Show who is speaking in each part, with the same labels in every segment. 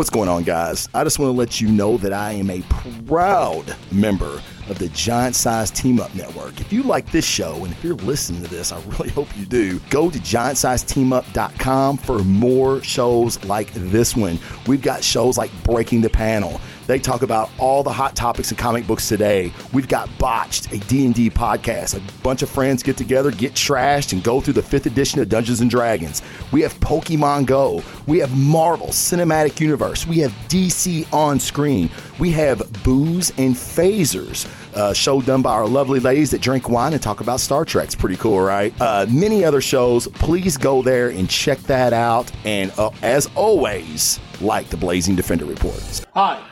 Speaker 1: What's going on, guys? I just want to let you know that I am a proud member of the Giant Size Team Up Network. If you like this show and if you're listening to this, I really hope you do. Go to giantsizeteamup.com for more shows like this one. We've got shows like Breaking the Panel. They talk about all the hot topics in comic books today. We've got Botched, a D&D podcast. A bunch of friends get together, get trashed, and go through the fifth edition of Dungeons & Dragons. We have Pokemon Go. We have Marvel Cinematic Universe. We have DC on screen. We have Booze and Phasers, a show done by our lovely ladies that drink wine and talk about Star Trek. It's pretty cool, right? Uh, many other shows. Please go there and check that out. And uh, as always, like the Blazing Defender Report.
Speaker 2: Hi,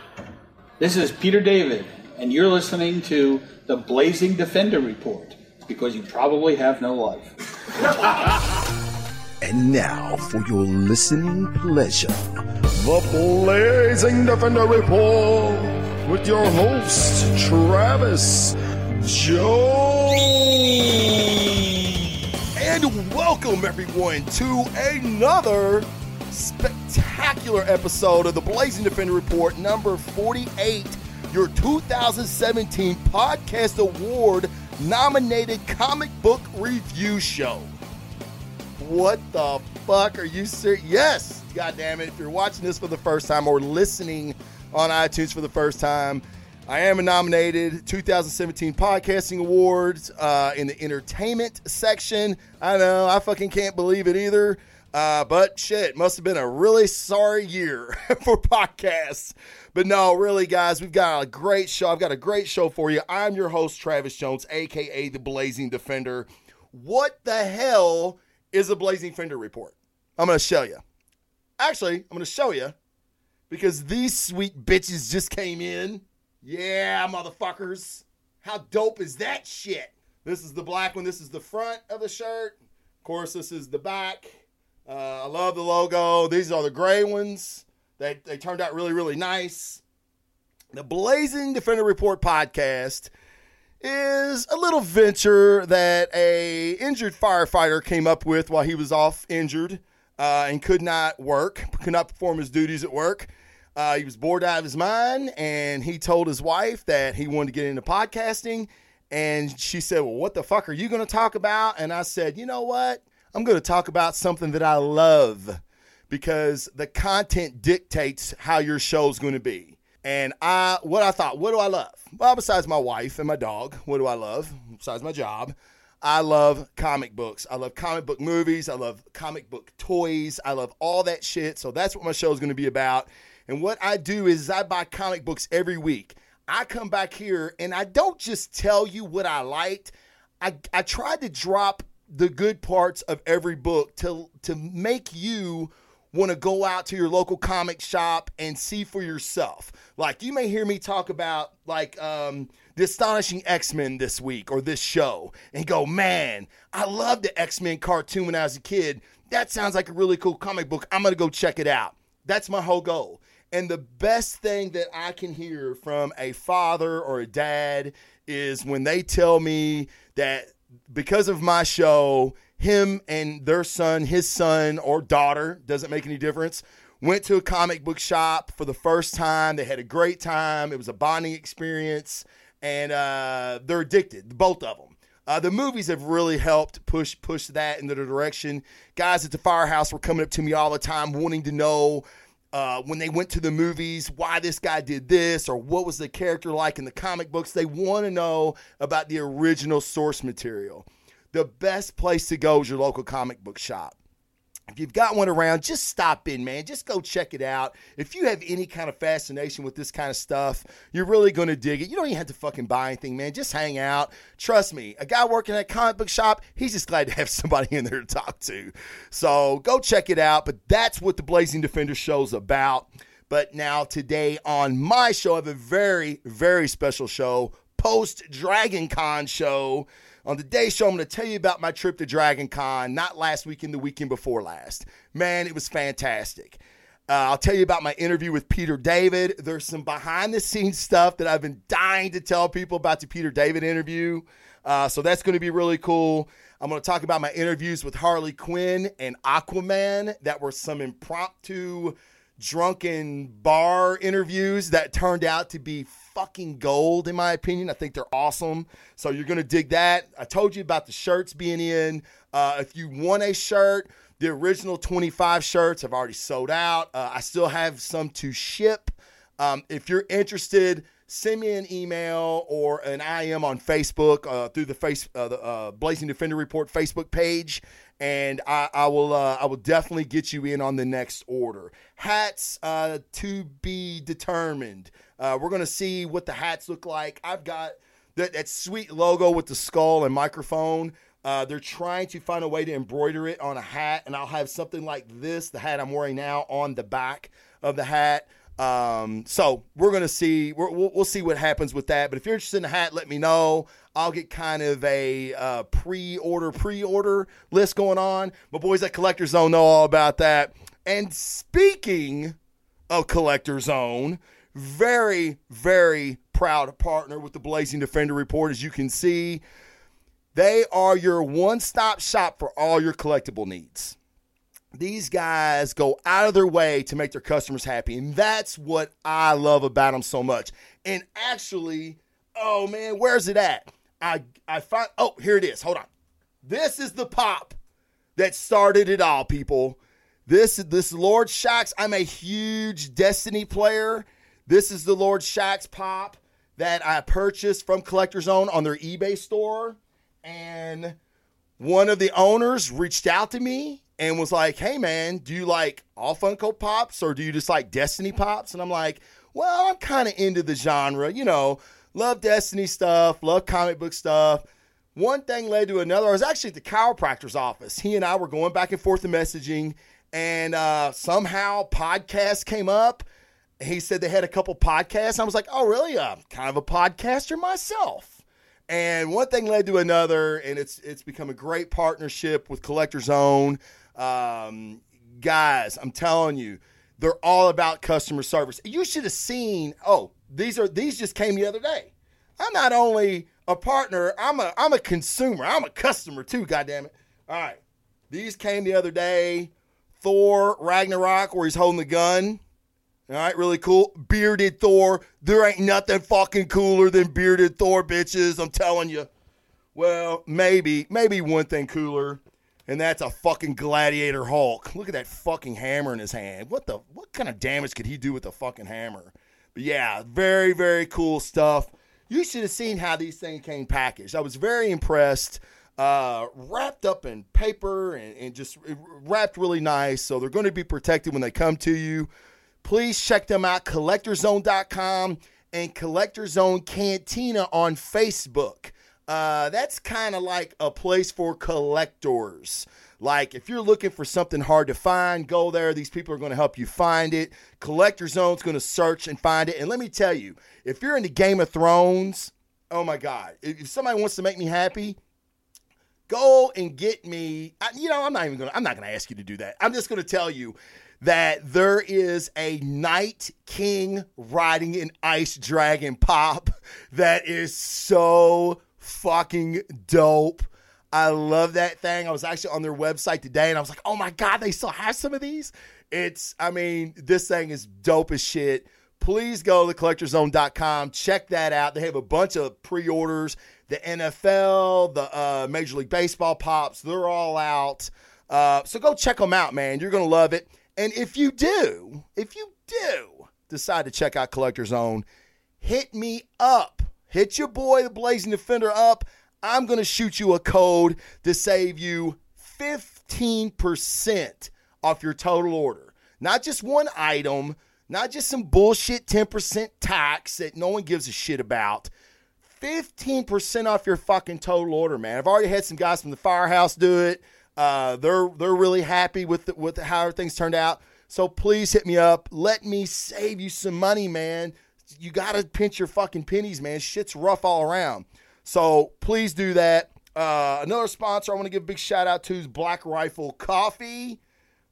Speaker 2: this is Peter David, and you're listening to the Blazing Defender Report because you probably have no life.
Speaker 1: And now, for your listening pleasure, the Blazing Defender Report with your host, Travis Jones. And welcome, everyone, to another spectacular episode of the Blazing Defender Report, number 48, your 2017 Podcast Award nominated comic book review show. What the fuck are you serious? Yes, god damn it. If you're watching this for the first time or listening on iTunes for the first time, I am a nominated 2017 Podcasting Awards uh, in the entertainment section. I know, I fucking can't believe it either. Uh, but shit, must have been a really sorry year for podcasts. But no, really, guys, we've got a great show. I've got a great show for you. I'm your host, Travis Jones, aka the Blazing Defender. What the hell is a Blazing Defender report? I'm to show you. Actually, I'm to show you because these sweet bitches just came in. Yeah, motherfuckers. How dope is that shit? This is the black one. This is the front of the shirt. Of course, this is the back. Uh, I love the logo. These are the gray ones. They, they turned out really, really nice. The Blazing Defender Report podcast is a little venture that a injured firefighter came up with while he was off injured uh, and could not work, could not perform his duties at work. Uh, he was bored out of his mind, and he told his wife that he wanted to get into podcasting. And she said, "Well, what the fuck are you going to talk about?" And I said, "You know what? I'm going to talk about something that I love because the content dictates how your show's going to be." And I, what I thought, what do I love? Well, besides my wife and my dog, what do I love? Besides my job, I love comic books. I love comic book movies. I love comic book toys. I love all that shit. So that's what my show is going to be about. And what I do is I buy comic books every week. I come back here and I don't just tell you what I liked. I, I tried to drop the good parts of every book to to make you want to go out to your local comic shop and see for yourself. Like you may hear me talk about like um, the astonishing X-Men this week or this show and go, "Man, I love the X-Men cartoon when I was a kid. That sounds like a really cool comic book. I'm going to go check it out." That's my whole goal. And the best thing that I can hear from a father or a dad is when they tell me that because of my show, him and their son, his son or daughter, doesn't make any difference, went to a comic book shop for the first time. They had a great time. It was a bonding experience, and uh, they're addicted, both of them. Uh, the movies have really helped push push that into the direction. Guys at the firehouse were coming up to me all the time, wanting to know uh, when they went to the movies, why this guy did this, or what was the character like in the comic books. They want to know about the original source material. The best place to go is your local comic book shop. If you've got one around, just stop in, man. Just go check it out. If you have any kind of fascination with this kind of stuff, you're really going to dig it. You don't even have to fucking buy anything, man. Just hang out. Trust me, a guy working at a comic book shop, he's just glad to have somebody in there to talk to. So go check it out. But that's what the Blazing Defender show's about. But now, today on my show, I have a very, very special show, post Dragon Con show. On today's show, I'm going to tell you about my trip to Dragon Con, not last weekend, the weekend before last. Man, it was fantastic. Uh, I'll tell you about my interview with Peter David. There's some behind the scenes stuff that I've been dying to tell people about the Peter David interview. Uh, so that's going to be really cool. I'm going to talk about my interviews with Harley Quinn and Aquaman that were some impromptu drunken bar interviews that turned out to be fucking gold, in my opinion. I think they're awesome. So you're going to dig that. I told you about the shirts being in. Uh, if you want a shirt, the original 25 shirts have already sold out. Uh, I still have some to ship. Um, if you're interested, send me an email or an IM on Facebook uh, through the face uh, the uh, Blazing Defender Report Facebook page, and I, I will uh, I will definitely get you in on the next order. Hats uh, to be determined. Uh, we're gonna see what the hats look like. I've got that, that sweet logo with the skull and microphone. Uh, they're trying to find a way to embroider it on a hat, and I'll have something like this, the hat I'm wearing now, on the back of the hat. Um, so we're gonna see. we will we'll see what happens with that. But if you're interested in the hat, let me know. I'll get kind of a uh, pre-order pre-order list going on. My boys at Collector Zone know all about that. And speaking of Collector Zone, very very proud partner with the Blazing Defender Report. As you can see, they are your one-stop shop for all your collectible needs these guys go out of their way to make their customers happy. And that's what I love about them so much. And actually, oh man, where's it at? I I find oh, here it is. Hold on. This is the pop that started it all, people. This this Lord Shaxx. I'm a huge Destiny player. This is the Lord Shaxx pop that I purchased from Collector Zone on their eBay store. And one of the owners reached out to me and was like, "Hey man, do you like all Funko Pops or do you just like Destiny Pops?" And I'm like, "Well, I'm kind of into the genre, you know, love Destiny stuff, love comic book stuff." One thing led to another. I was actually at the chiropractor's office. He and I were going back and forth in messaging, and uh, somehow podcast came up. He said they had a couple podcasts. I was like, "Oh, really? I'm kind of a podcaster myself." And one thing led to another, and it's it's become a great partnership with Collector Zone. Um, guys, I'm telling you, they're all about customer service. You should have seen. Oh, these are these just came the other day. I'm not only a partner, I'm a I'm a consumer. I'm a customer too. God damn it! All right, these came the other day. Thor Ragnarok, where he's holding the gun. All right, really cool. Bearded Thor. There ain't nothing fucking cooler than bearded Thor, bitches. I'm telling you. Well, maybe, maybe one thing cooler and that's a fucking gladiator Hulk. Look at that fucking hammer in his hand. What the what kind of damage could he do with a fucking hammer? But yeah, very very cool stuff. You should have seen how these things came packaged. I was very impressed. Uh, wrapped up in paper and, and just wrapped really nice. So they're going to be protected when they come to you. Please check them out, collectorzone.com and Collector Zone Cantina on Facebook. Uh, that's kind of like a place for collectors. Like if you're looking for something hard to find, go there. These people are going to help you find it. Collector Zone's going to search and find it. And let me tell you, if you're into Game of Thrones, oh my God, if somebody wants to make me happy, go and get me. You know, I'm not even to I'm not to ask you to do that. I'm just to tell you that there is a Night King riding an ice dragon pop that is so fucking dope. I love that thing. I was actually on their website today and I was like, oh my God, they still have some of these? It's, I mean, this thing is dope as shit. Please go to collectorzone.com. Check that out. They have a bunch of pre orders. The NFL, the uh, Major League Baseball pops, they're all out. Uh, so go check them out, man. You're going to love it. And if you do, if you do decide to check out Collector Zone, hit me up hit your boy, the Blazing Defender, up. I'm going to shoot you a code to save you 15% off your total order. Not just one item, not just some bullshit 10% tax that no one gives a shit about. 15% off your fucking total order, man. I've already had some guys from the firehouse do it. Uh, they're they're really happy with the, with how everything's turned out. So please hit me up. Let me save you some money, man you got to pinch your fucking pennies, man. Shit's rough all around. So please do that. Uh, another sponsor I want to give a big shout out to is Black Rifle Coffee.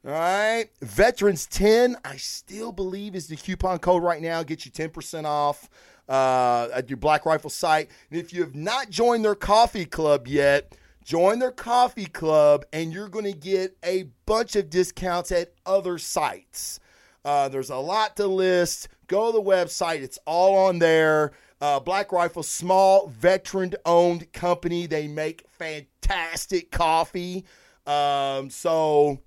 Speaker 1: All right. Veterans 10, I still believe is the coupon code right now. Get you 10% off uh, at your Black Rifle site. And if you have not joined their coffee club yet, join their coffee club and you're going to get a bunch of discounts at other sites. Uh, there's a lot to list. Go to the website, it's all on there. Uh, Black Rifle, small veteran owned company. They make fantastic coffee. Um, so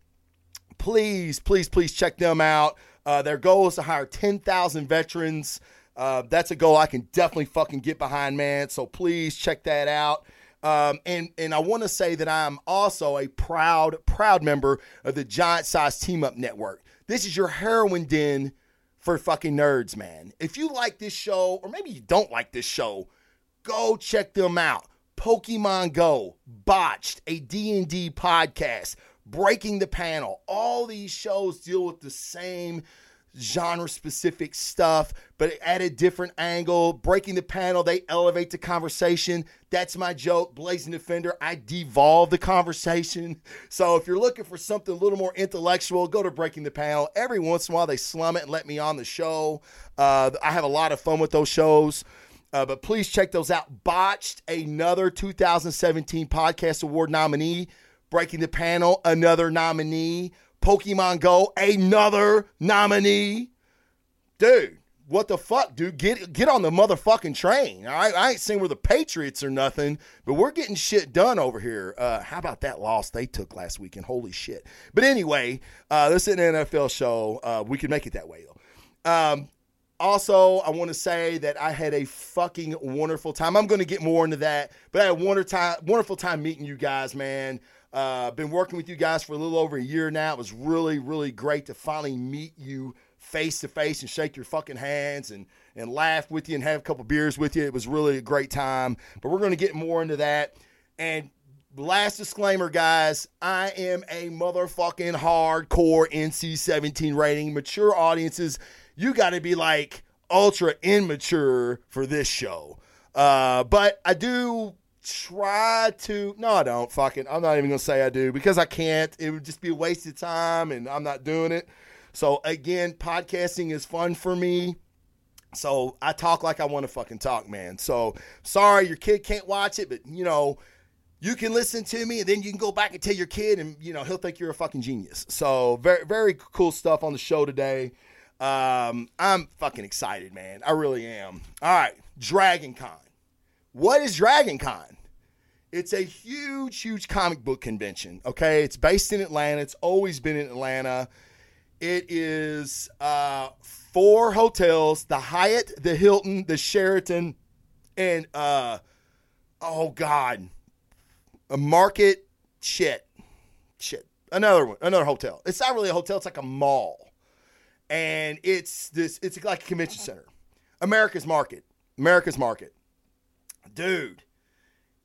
Speaker 1: please, please, please check them out. Uh, their goal is to hire 10,000 veterans. Uh, that's a goal I can definitely fucking get behind, man. So please check that out. Um, and and I want to say that I'm also a proud proud member of the Giant Size Team Up Network. This is your heroin den for fucking nerds, man. If you like this show, or maybe you don't like this show, go check them out. Pokemon Go, Botched, a D&D podcast, Breaking the Panel. All these shows deal with the same genre specific stuff, but at a different angle. Breaking the panel, they elevate the conversation. That's my joke. Blazing Defender, I devolve the conversation. So if you're looking for something a little more intellectual, go to Breaking the Panel. Every once in a while, they slum it and let me on the show. Uh, I have a lot of fun with those shows. Uh, but please check those out. Botched, another 2017 Podcast Award nominee. Breaking the Panel, another nominee. Pokemon Go, another nominee. Dude, what the fuck, dude? Get get on the motherfucking train. All right, I ain't saying we're the Patriots or nothing, but we're getting shit done over here. Uh, how about that loss they took last weekend? Holy shit! But anyway, uh, this is an NFL show. Uh, we can make it that way though. Um, also, I want to say that I had a fucking wonderful time. I'm going to get more into that, but I had a time, wonderful time meeting you guys, man. Uh, been working with you guys for a little over a year now. It was really, really great to finally meet you face to face and shake your fucking hands and and laugh with you and have a couple beers with you. It was really a great time. But we're going to get more into that. And last disclaimer, guys, I am a motherfucking hardcore NC-17 rating. Mature audiences, you got to be like ultra immature for this show. Uh, but I do try to no i don't. Fucking i'm not even gonna say i do because i can't. It would just be a waste of time and i'm not doing it. So again podcasting is fun for me. So i talk like i want to fucking talk man. So sorry your kid can't watch it but you know you can listen to me and then you can go back and tell your kid and you know he'll think you're a fucking genius. So very very cool stuff on the show today. Um i'm fucking excited man. I really am. All right. Dragon con. What is Dragon Con? It's a huge, huge comic book convention. Okay, it's based in Atlanta. It's always been in Atlanta. It is uh, four hotels: the Hyatt, the Hilton, the Sheraton, and uh, oh god, a Market. Shit, shit. Another one, another hotel. It's not really a hotel. It's like a mall, and it's this. It's like a convention center. America's Market. America's Market dude,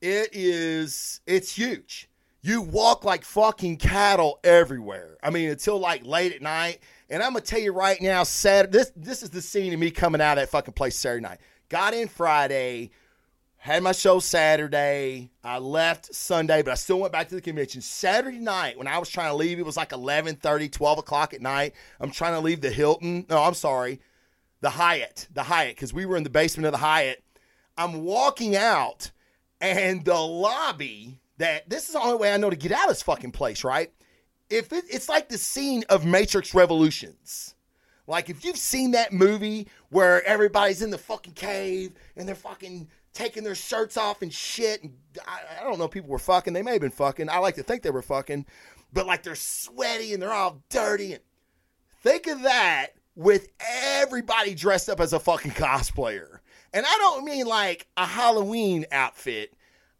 Speaker 1: it is it's huge. You walk like fucking cattle everywhere. I mean, until like late at night. And I'm gonna tell you right now, Saturday. This this is the scene of me coming out of that fucking place Saturday night. Got in Friday, had my show Saturday. I left Sunday, but I still went back to the convention. Saturday night, when I was trying to leave, it was like 11 30, 12 o'clock at night. I'm trying to leave the Hilton. No, I'm sorry, the Hyatt. The Hyatt, because we were in the basement of the Hyatt I'm walking out, and the lobby that this is the only way I know to get out of this fucking place, right? If it, it's like the scene of Matrix Revolutions. Like if you've seen that movie where everybody's in the fucking cave and they're fucking taking their shirts off and shit. And I, I, don't know, people were fucking. They may have been fucking. I like to think they were fucking, but like they're sweaty and they're all dirty. And think of that with everybody dressed up as a fucking cosplayer. And I don't mean like a Halloween outfit.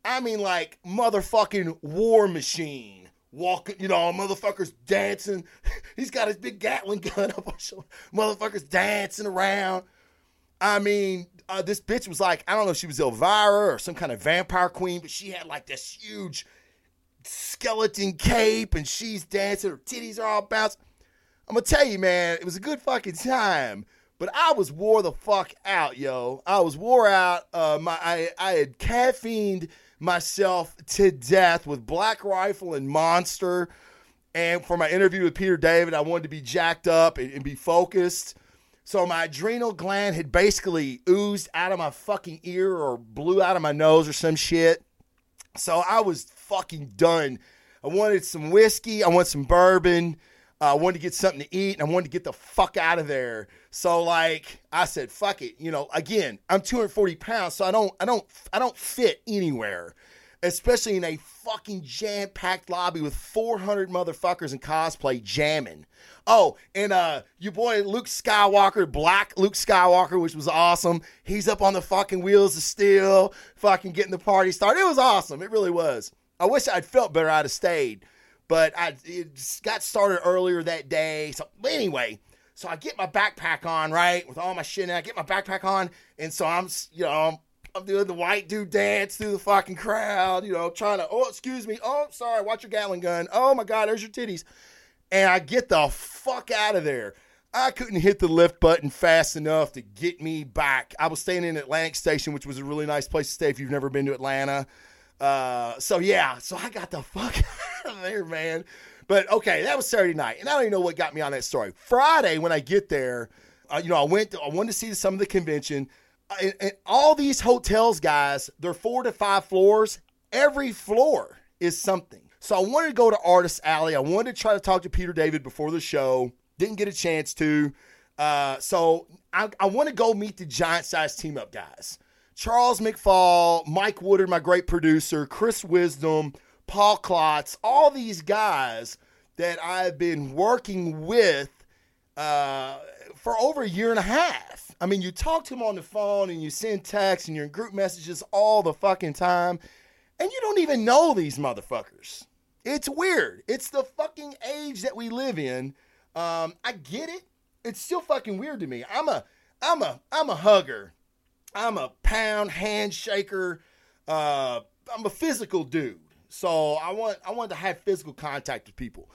Speaker 1: I mean like motherfucking war machine. Walking, you know, motherfuckers dancing. He's got his big Gatling gun up on shoulder. Motherfuckers dancing around. I mean, uh, this bitch was like, I don't know if she was Elvira or some kind of vampire queen, but she had like this huge skeleton cape and she's dancing. Her titties are all bouncing. I'm gonna tell you, man, it was a good fucking time. But I was wore the fuck out, yo. I was wore out. Uh, my I, I had caffeined myself to death with Black Rifle and Monster. And for my interview with Peter David, I wanted to be jacked up and, and be focused. So my adrenal gland had basically oozed out of my fucking ear or blew out of my nose or some shit. So I was fucking done. I wanted some whiskey. I want some bourbon. Uh, I wanted to get something to eat and I wanted to get the fuck out of there. So like I said, fuck it. You know, again, I'm 240 pounds, so I don't, I don't, I don't fit anywhere, especially in a fucking jam packed lobby with 400 motherfuckers in cosplay jamming. Oh, and uh, your boy Luke Skywalker, Black Luke Skywalker, which was awesome. He's up on the fucking wheels of steel, fucking getting the party started. It was awesome. It really was. I wish I'd felt better. I'd have stayed, but I it got started earlier that day. So anyway, so I get my backpack on right with all my shit, and I get my backpack on, and so I'm you know I'm, I'm doing the white dude dance through the fucking crowd, you know, trying to oh excuse me, oh sorry, watch your Gatling gun, oh my god, there's your titties and I get the fuck out of there. I couldn't hit the lift button fast enough to get me back. I was staying in Atlantic Station, which was a really nice place to stay if you've never been to Atlanta. Uh, so yeah, so I got the fuck out of there, man. But okay, that was Saturday night, and I don't even know what got me on that story. Friday, when I get there, uh, you know, I went, to, I wanted to see some of the convention, uh, and, and all these hotels, guys, they're four to five floors. Every floor is something. So I wanted to go to Artist Alley. I wanted to try to talk to Peter David before the show. Didn't get a chance to. Uh, so I, I want to go meet the giant size team up guys. Charles McFall, Mike Woodard, my great producer, Chris Wisdom, Paul Klotz, all these guys that I've been working with uh, for over a year and a half. I mean, you talk to them on the phone and you send texts and you're in group messages all the fucking time, and you don't even know these motherfuckers. It's weird. It's the fucking age that we live in. Um, I get it. It's still fucking weird to me. I'm a, I'm a, I'm a hugger. I'm a pound handshaker. Uh, I'm a physical dude. So I want, I want to have physical contact with people.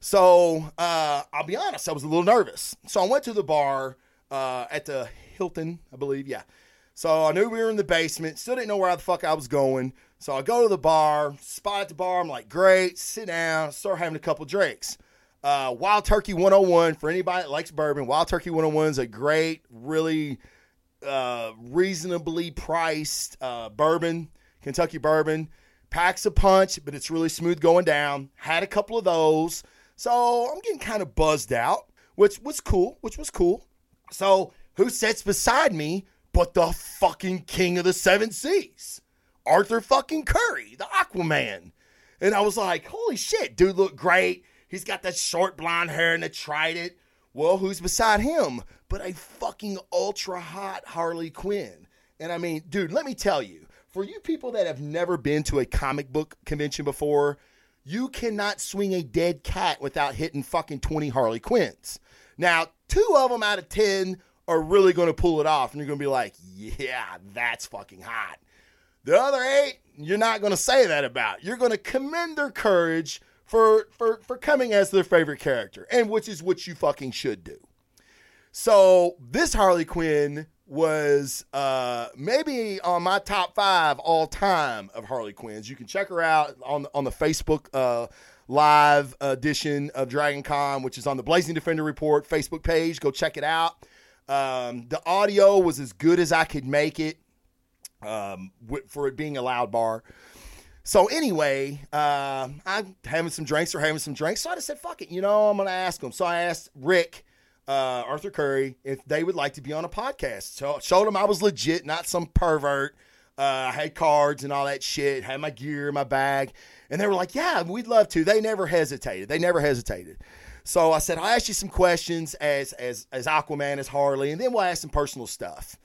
Speaker 1: So uh, I'll be honest, I was a little nervous. So I went to the bar uh, at the Hilton, I believe. Yeah. So I knew we were in the basement. Still didn't know where the fuck I was going. So I go to the bar, spot at the bar. I'm like, great, sit down, start having a couple drinks. Uh, Wild Turkey 101 for anybody that likes bourbon. Wild Turkey 101 is a great, really uh, reasonably priced uh, bourbon, Kentucky bourbon. Packs a punch, but it's really smooth going down. Had a couple of those, so I'm getting kind of buzzed out, which was cool. Which was cool. So who sits beside me but the fucking king of the seven seas? Arthur fucking Curry, the Aquaman. And I was like, holy shit, dude look great. He's got that short blonde hair and a trident. Well, who's beside him? But a fucking ultra hot Harley Quinn. And I mean, dude, let me tell you, for you people that have never been to a comic book convention before, you cannot swing a dead cat without hitting fucking 20 Harley Quinns. Now, two of them out of 10 are really going to pull it off, and you're going to be like, yeah, that's fucking hot. The other eight, you're not going to say that about. You're going to commend their courage for, for, for coming as their favorite character, and which is what you fucking should do. So this Harley Quinn was uh, maybe on my top five all time of Harley Quinns. You can check her out on on the Facebook uh, live edition of Dragon Con, which is on the Blazing Defender Report Facebook page. Go check it out. Um, the audio was as good as I could make it um, for it being a loud bar. So anyway, uh, I'm having some drinks or having some drinks. So I just said, fuck it. You know, I'm to ask them. So I asked Rick, uh, Arthur Curry, if they would like to be on a podcast. So I showed them I was legit, not some pervert. Uh, I had cards and all that shit, had my gear, my bag. And they were like, yeah, we'd love to. They never hesitated. They never hesitated. So I said, I'll ask you some questions as, as, as Aquaman, as Harley, and then we'll ask some personal stuff.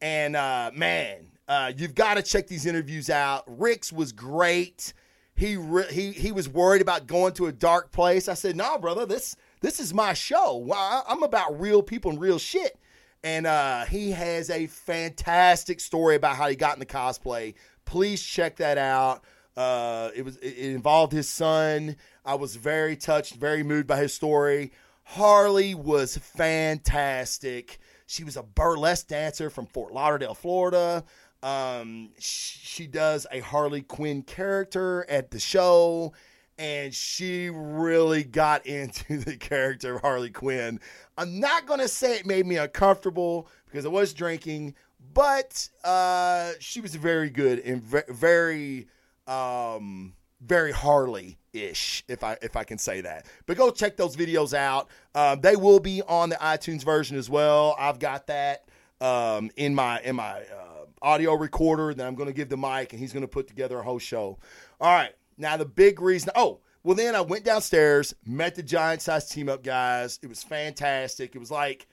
Speaker 1: And uh, man, uh, you've got to check these interviews out. Rick's was great. He re- he he was worried about going to a dark place. I said, "No, nah, brother. This this is my show. I'm about real people and real shit." And uh, he has a fantastic story about how he got in the cosplay. Please check that out. Uh, it was it involved his son. I was very touched, very moved by his story. Harley was fantastic. She was a burlesque dancer from Fort Lauderdale, Florida. Um, she does a Harley Quinn character at the show, and she really got into the character of Harley Quinn. I'm not going to say it made me uncomfortable because I was drinking, but uh, she was very good and very um, very Harley ish, if I if I can say that. But go check those videos out. Um, they will be on the iTunes version as well. I've got that um, in my in my uh, audio recorder that I'm going to give the mic, and he's going to put together a whole show. All right, now the big reason. Oh, well, then I went downstairs, met the giant size team up guys. It was fantastic. It was like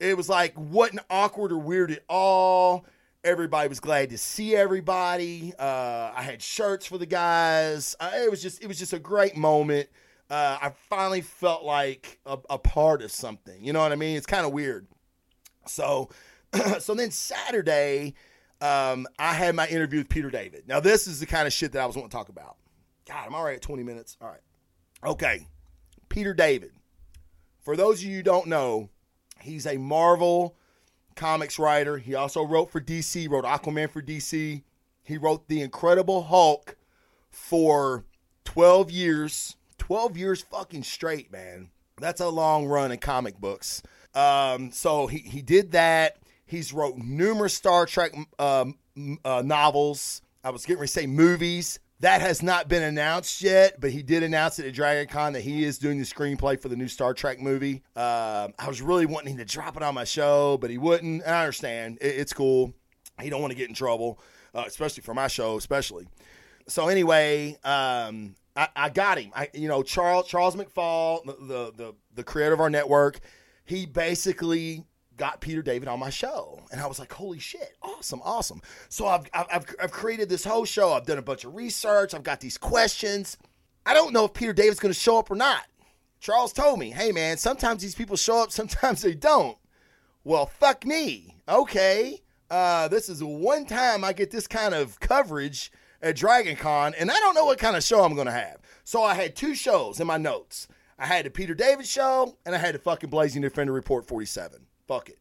Speaker 1: it was like wasn't awkward or weird at all. Everybody was glad to see everybody. Uh, I had shirts for the guys. Uh, it was just it was just a great moment. Uh, I finally felt like a, a, part of something. You know what I mean? It's kind of weird. So, so then Saturday, um, I had my interview with Peter David. Now this is the kind of shit that I was wanting to talk about. God, I'm already at 20 minutes. All right. Okay. Peter David. For those of you who don't know, he's a Marvel comics writer. He also wrote for DC, wrote Aquaman for DC. He wrote The Incredible Hulk for 12 years. 12 years fucking straight, man. That's a long run in comic books. Um, so he, he did that. He's wrote numerous Star Trek um, uh, novels. I was getting ready to say movies. That has not been announced yet, but he did announce it at Dragon Con that he is doing the screenplay for the new Star Trek movie. Uh, I was really wanting to drop it on my show, but he wouldn't. And I understand. It, it's cool. He don't want to get in trouble, uh, especially for my show, especially. So anyway, um, I, I, got him. I, you know, Charles Charles McFall, the, the the creator of our network, he basically got Peter David on my show. And I was like, holy shit, awesome, awesome. So I've, I've, I've created this whole show. I've done a bunch of research. I've got these questions. I don't know if Peter David's going to show up or not. Charles told me, hey, man, sometimes these people show up, sometimes they don't. Well, fuck me. Okay. Uh, this is one time I get this kind of coverage at Dragon Con, and I don't know what kind of show I'm going to have. So I had two shows in my notes. I had the Peter David show, and I had the fucking Blazing Defender Report 47. Fuck it.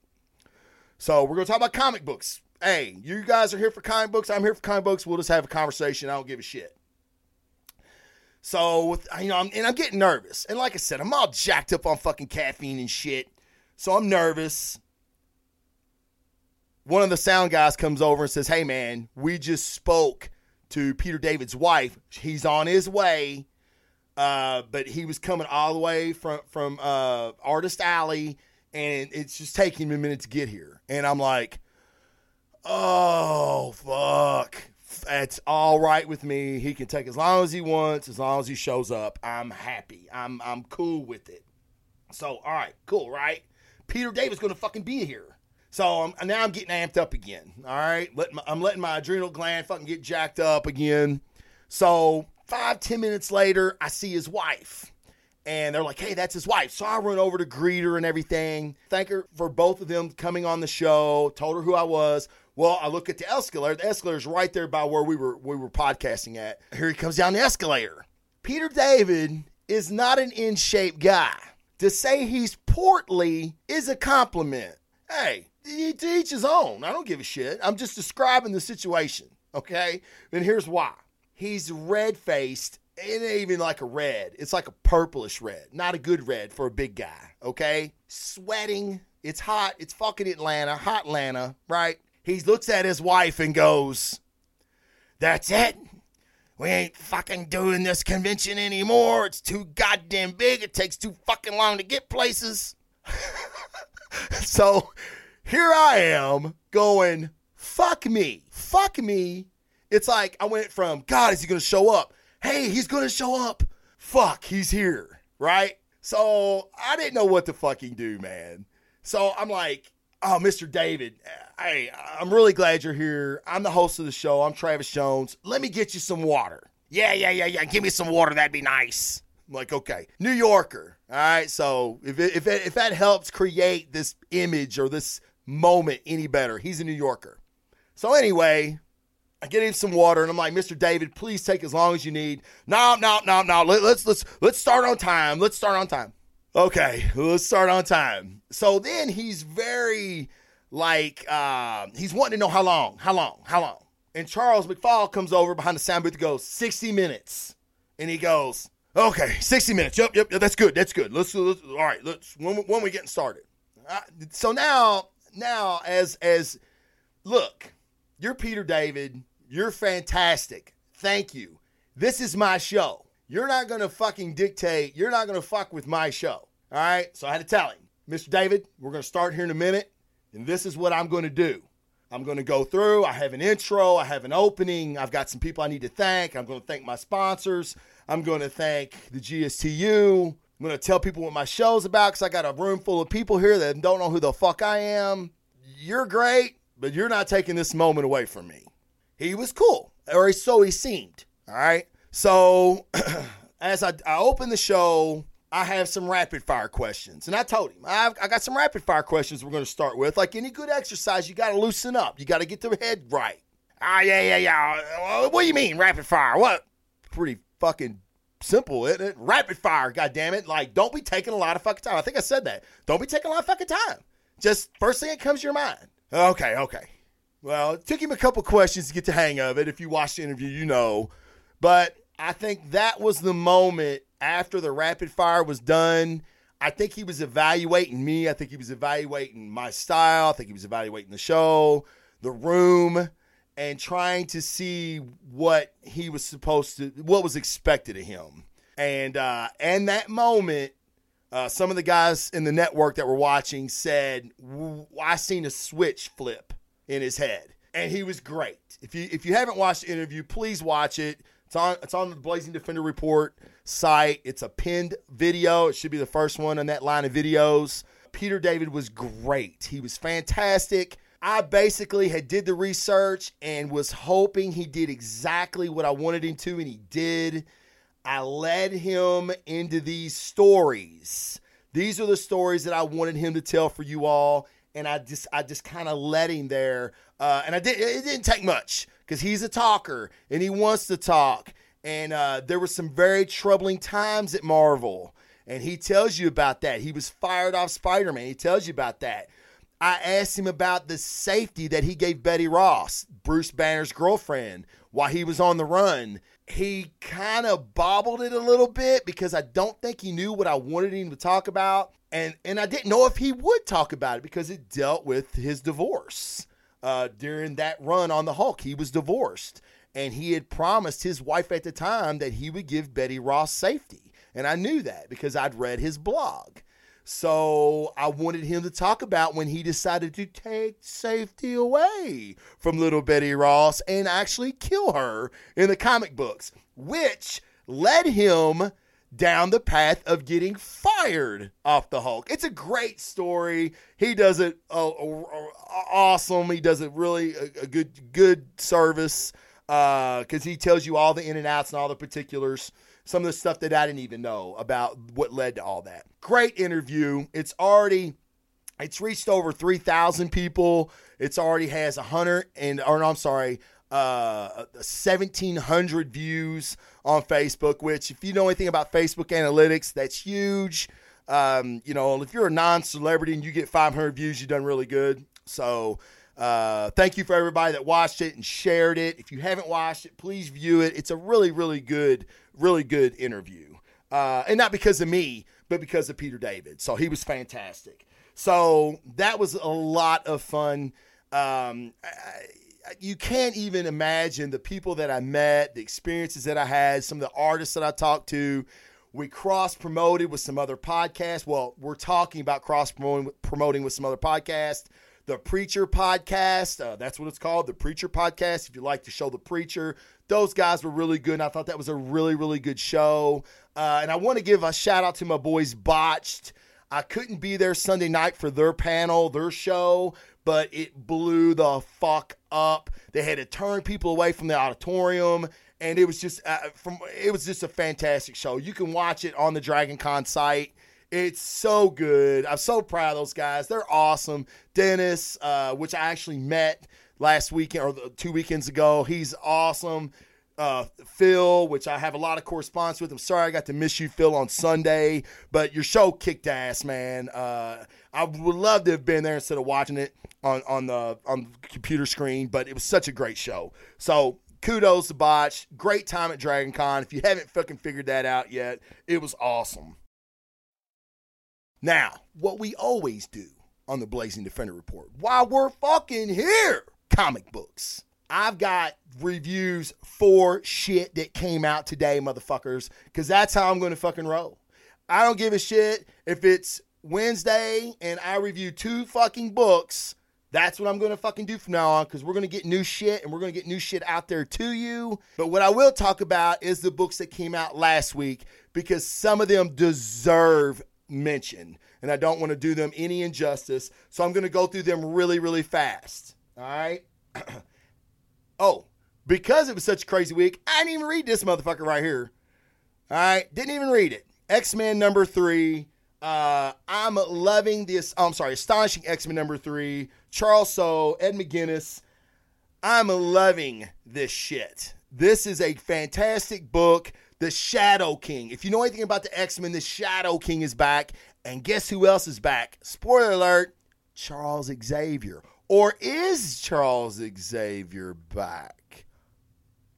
Speaker 1: So we're gonna talk about comic books. Hey, you guys are here for comic books. I'm here for comic books. We'll just have a conversation. I don't give a shit. So with you know, I'm, and I'm getting nervous. And like I said, I'm all jacked up on fucking caffeine and shit. So I'm nervous. One of the sound guys comes over and says, "Hey man, we just spoke to Peter David's wife. He's on his way, uh, but he was coming all the way from from uh, Artist Alley." And it's just taking me a minute to get here. And I'm like, oh, fuck. That's all right with me. He can take as long as he wants, as long as he shows up. I'm happy. I'm I'm cool with it. So, all right, cool, right? Peter David's going to fucking be here. So I'm, now I'm getting amped up again. All right, letting my, I'm letting my adrenal gland fucking get jacked up again. So five ten minutes later, I see his wife and they're like, hey, that's his wife. So I run over to greet her and everything. Thank her for both of them coming on the show. Told her who I was. Well, I look at the escalator. The escalator's right there by where we were we were podcasting at. Here he comes down the escalator. Peter David is not an in shape guy. To say he's portly is a compliment. Hey, to each his own. I don't give a shit. I'm just describing the situation. Okay? And here's why. He's red faced it ain't even like a red. It's like a purplish red. Not a good red for a big guy, okay? Sweating. It's hot. It's fucking Atlanta. Hot Atlanta, right? He looks at his wife and goes, That's it. We ain't fucking doing this convention anymore. It's too goddamn big. It takes too fucking long to get places. so here I am going, fuck me. Fuck me. It's like I went from, God, is he going to show up? Hey, he's going to show up. Fuck, he's here, right? So I didn't know what to fucking do, man. So I'm like, oh, Mr. David, hey, I'm really glad you're here. I'm the host of the show. I'm Travis Jones. Let me get you some water. Yeah, yeah, yeah, yeah. Give me some water. That'd be nice. I'm like, okay, New Yorker. All right. So if it, if it, if that helps create this image or this moment any better, he's a New Yorker. So anyway, I get him some water, and I'm like, Mr. David, please take as long as you need. No, no, no, no. Let, let's let's let's start on time. Let's start on time. Okay, let's start on time. So then he's very like uh, he's wanting to know how long, how long, how long. And Charles McFall comes over behind the sound booth and goes, 60 minutes. And he goes, okay, 60 minutes. Yep, yep, yep that's good. That's good. Let's, let's all right, let's when, when we getting started. Uh, so now, now as as look, you're Peter David you're fantastic. Thank you. This is my show. You're not gonna fucking dictate. You're not gonna fuck with my show. All right. So I had to tell him, Mr. David, we're gonna start here in a minute, and this is what I'm gonna do. I'm going to go through. I have an intro. I have an opening. I've got some people I need to thank. I'm going to thank my sponsors. I'm going to thank the GSTU. I'm going to tell people what my show's about because I got a room full of people here that don't know who the fuck I am. You're great, but you're not taking this moment away from me. He was cool, or so he seemed. All right. So as I, I opened the show, I have some rapid fire questions. And I told him, I've, I got some rapid fire questions we're going to start with. Like any good exercise, you got to loosen up. You got to get the head right. Ah, yeah, yeah, yeah. What do you mean, rapid fire? What? Pretty fucking simple, isn't it? Rapid fire, God damn it! Like, don't be taking a lot of fucking time. I think I said that. Don't be taking a lot of fucking time. Just first thing that comes to your mind. Okay, okay. Well, it took him a couple questions to get the hang of it. If you watched the interview, you know. But I think that was the moment after the rapid fire was done, I think he was evaluating me. I think he was evaluating my style. I think he was evaluating the show, the room, and trying to see what he was supposed to, what was expected of him. And uh, and that moment, uh, some of the guys in the network that were watching said, "I seen a switch flip in his head," and he was great. If you if you haven't watched the interview, please watch it. It's on it's on the Blazing Defender Report site. It's a pinned video. It should be the first one on that line of videos. Peter David was great. He was fantastic. I basically had did the research and was hoping he did exactly what I wanted him to and he did. I led him into these stories. These are the stories that I wanted him to tell for you all and I just I just kind of let him there. Uh, and I did it didn't take much because he's a talker and he wants to talk. And uh, there were some very troubling times at Marvel. And he tells you about that. He was fired off Spider Man. He tells you about that. I asked him about the safety that he gave Betty Ross, Bruce Banner's girlfriend, while he was on the run. He kind of bobbled it a little bit because I don't think he knew what I wanted him to talk about. And, and I didn't know if he would talk about it because it dealt with his divorce uh, during that run on the Hulk. He was divorced, and he had promised his wife at the time that he would give Betty Ross safety. And I knew that because I'd read his blog. So I wanted him to talk about when he decided to take safety away from little Betty Ross and actually kill her in the comic books, which led him down the path of getting fired off the Hulk. It's a great story. He does it uh, awesome. He does it really a, a good good service because uh, he tells you all the in and outs and all the particulars. Some of the stuff that I didn't even know about what led to all that. Great interview. It's already it's reached over 3,000 people. It's already has a 100 and or no, I'm sorry, uh, 1,700 views on Facebook, which, if you know anything about Facebook analytics, that's huge. Um, you know, if you're a non celebrity and you get 500 views, you've done really good. So, uh, thank you for everybody that watched it and shared it. If you haven't watched it, please view it. It's a really, really good, really good interview. Uh, and not because of me, but because of Peter David. So he was fantastic. So that was a lot of fun. Um, I, you can't even imagine the people that I met, the experiences that I had, some of the artists that I talked to. We cross promoted with some other podcasts. Well, we're talking about cross promoting with some other podcasts. The Preacher Podcast, uh, that's what it's called, the Preacher Podcast. If you like to show the Preacher, those guys were really good. And I thought that was a really, really good show. Uh, and I want to give a shout out to my boys Botched. I couldn't be there Sunday night for their panel, their show, but it blew the fuck up. They had to turn people away from the auditorium, and it was just uh, from it was just a fantastic show. You can watch it on the Dragon Con site. It's so good. I'm so proud of those guys. They're awesome. Dennis, uh, which I actually met last weekend or two weekends ago, he's awesome uh, Phil, which I have a lot of correspondence with. I'm sorry I got to miss you, Phil, on Sunday, but your show kicked ass, man. Uh, I would love to have been there instead of watching it on, on the on the computer screen, but it was such a great show. So kudos to Botch. Great time at Dragon Con. If you haven't fucking figured that out yet, it was awesome. Now, what we always do on the Blazing Defender Report, while we're fucking here, comic books. I've got reviews for shit that came out today, motherfuckers, because that's how I'm going to fucking roll. I don't give a shit if it's Wednesday and I review two fucking books. That's what I'm going to fucking do from now on because we're going to get new shit and we're going to get new shit out there to you. But what I will talk about is the books that came out last week because some of them deserve mention and I don't want to do them any injustice. So I'm going to go through them really, really fast. All right. oh, because it was such a crazy week, I didn't even read this motherfucker right here. All right. Didn't even read it. X Men number three. Uh, I'm loving this. Oh, I'm sorry, Astonishing X Men number three. Charles Soule, Ed McGuinness. I'm loving this shit. This is a fantastic book. The Shadow King. If you know anything about the X Men, the Shadow King is back. And guess who else is back? Spoiler alert Charles Xavier. Or is Charles Xavier back?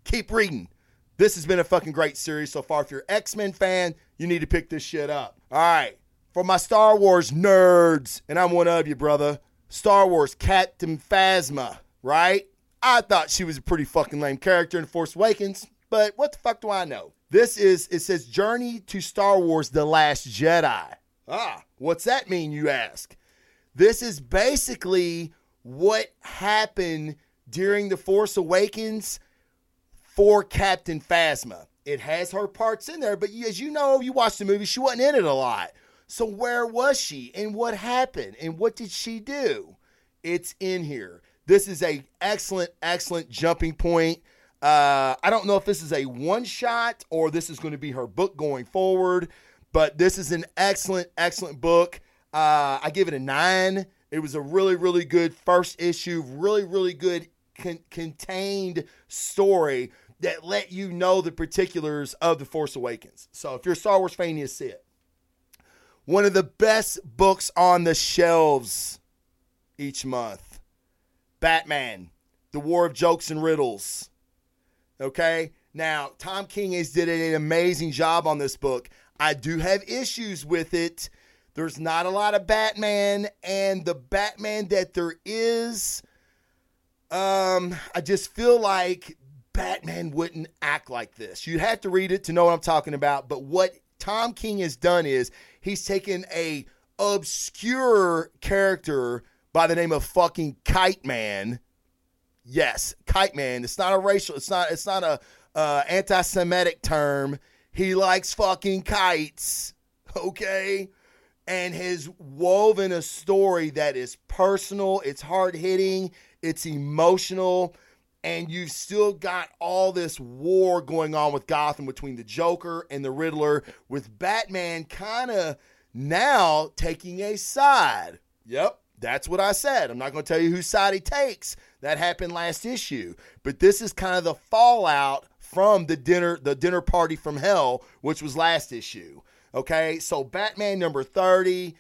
Speaker 1: Keep reading. This has been a fucking great series so far. If you're X Men fan, you need to pick this shit up. All right. For my Star Wars nerds, and I'm one of you, brother. Star Wars Captain Phasma, right? I thought she was a pretty fucking lame character in Force Awakens, but what the fuck do I know? This is, it says Journey to Star Wars The Last Jedi. Ah, what's that mean, you ask? This is basically what happened during The Force Awakens for Captain Phasma. It has her parts in there, but as you know, you watched the movie, she wasn't in it a lot. So where was she and what happened and what did she do? It's in here. This is a excellent, excellent jumping point. Uh, I don't know if this is a one shot or this is going to be her book going forward, but this is an excellent, excellent book. Uh, I give it a nine. It was a really, really good first issue, really, really good con- contained story that let you know the particulars of The Force Awakens. So if you're a Star Wars fan, you see it. One of the best books on the shelves each month Batman, The War of Jokes and Riddles. Okay? Now, Tom King has did an amazing job on this book. I do have issues with it. There's not a lot of Batman, and the Batman that there is, um, I just feel like Batman wouldn't act like this. You have to read it to know what I'm talking about. But what Tom King has done is he's taken a obscure character by the name of fucking Kite Man. Yes, Kite Man. It's not a racial. It's not. It's not a uh, anti-Semitic term. He likes fucking kites. Okay. And has woven a story that is personal, it's hard hitting, it's emotional, and you've still got all this war going on with Gotham between the Joker and the Riddler, with Batman kind of now taking a side. Yep, that's what I said. I'm not going to tell you whose side he takes. That happened last issue, but this is kind of the fallout from the dinner the dinner party from hell, which was last issue. Okay, so Batman number 30.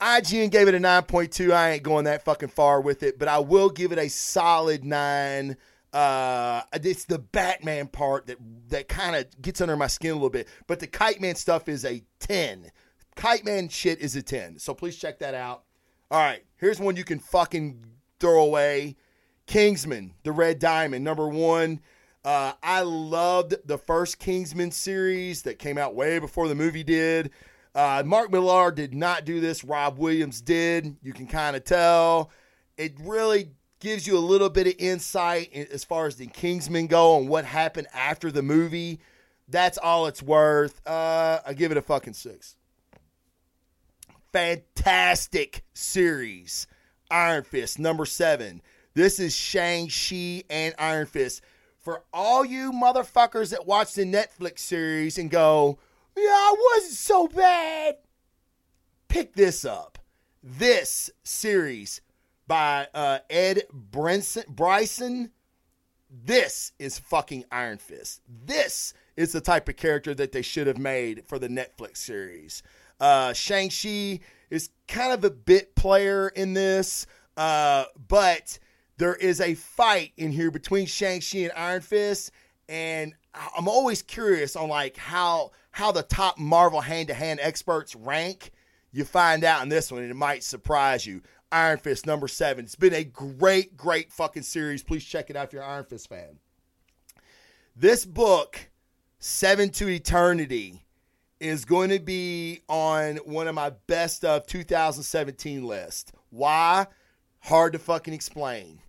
Speaker 1: IGN gave it a 9.2. I ain't going that fucking far with it, but I will give it a solid 9. Uh, it's the Batman part that that kind of gets under my skin a little bit, but the Kite Man stuff is a 10. Kite Man shit is a 10. So please check that out. All right, here's one you can fucking throw away. Kingsman, the Red Diamond, number 1. Uh, I loved the first Kingsman series that came out way before the movie did. Uh, Mark Millar did not do this. Rob Williams did. You can kind of tell. It really gives you a little bit of insight as far as the Kingsmen go and what happened after the movie. That's all it's worth. Uh, I give it a fucking six. Fantastic series. Iron Fist, number seven. This is Shang-Chi and Iron Fist. For all you motherfuckers that watch the Netflix series and go, yeah, I wasn't so bad, pick this up. This series by uh, Ed Brinson, Bryson. This is fucking Iron Fist. This is the type of character that they should have made for the Netflix series. Uh, Shang-Chi is kind of a bit player in this, uh, but there is a fight in here between Shang-Chi and Iron Fist, and I'm always curious on like how how the top Marvel hand-to-hand experts rank. you find out in this one, and it might surprise you. Iron Fist number seven. It's been a great, great fucking series. Please check it out if you're Iron Fist fan. This book, Seven to Eternity, is going to be on one of my best of 2017 list. Why? Hard to fucking explain.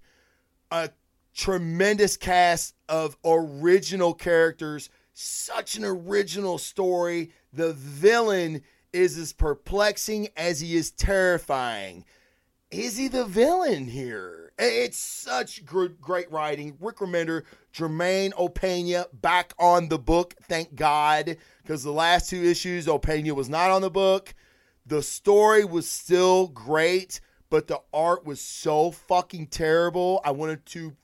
Speaker 1: A tremendous cast of original characters, such an original story. The villain is as perplexing as he is terrifying. Is he the villain here? It's such great writing. Rick Remender, Jermaine Opeña back on the book, thank God, because the last two issues, Opeña was not on the book. The story was still great, but the art was so fucking terrible. I wanted to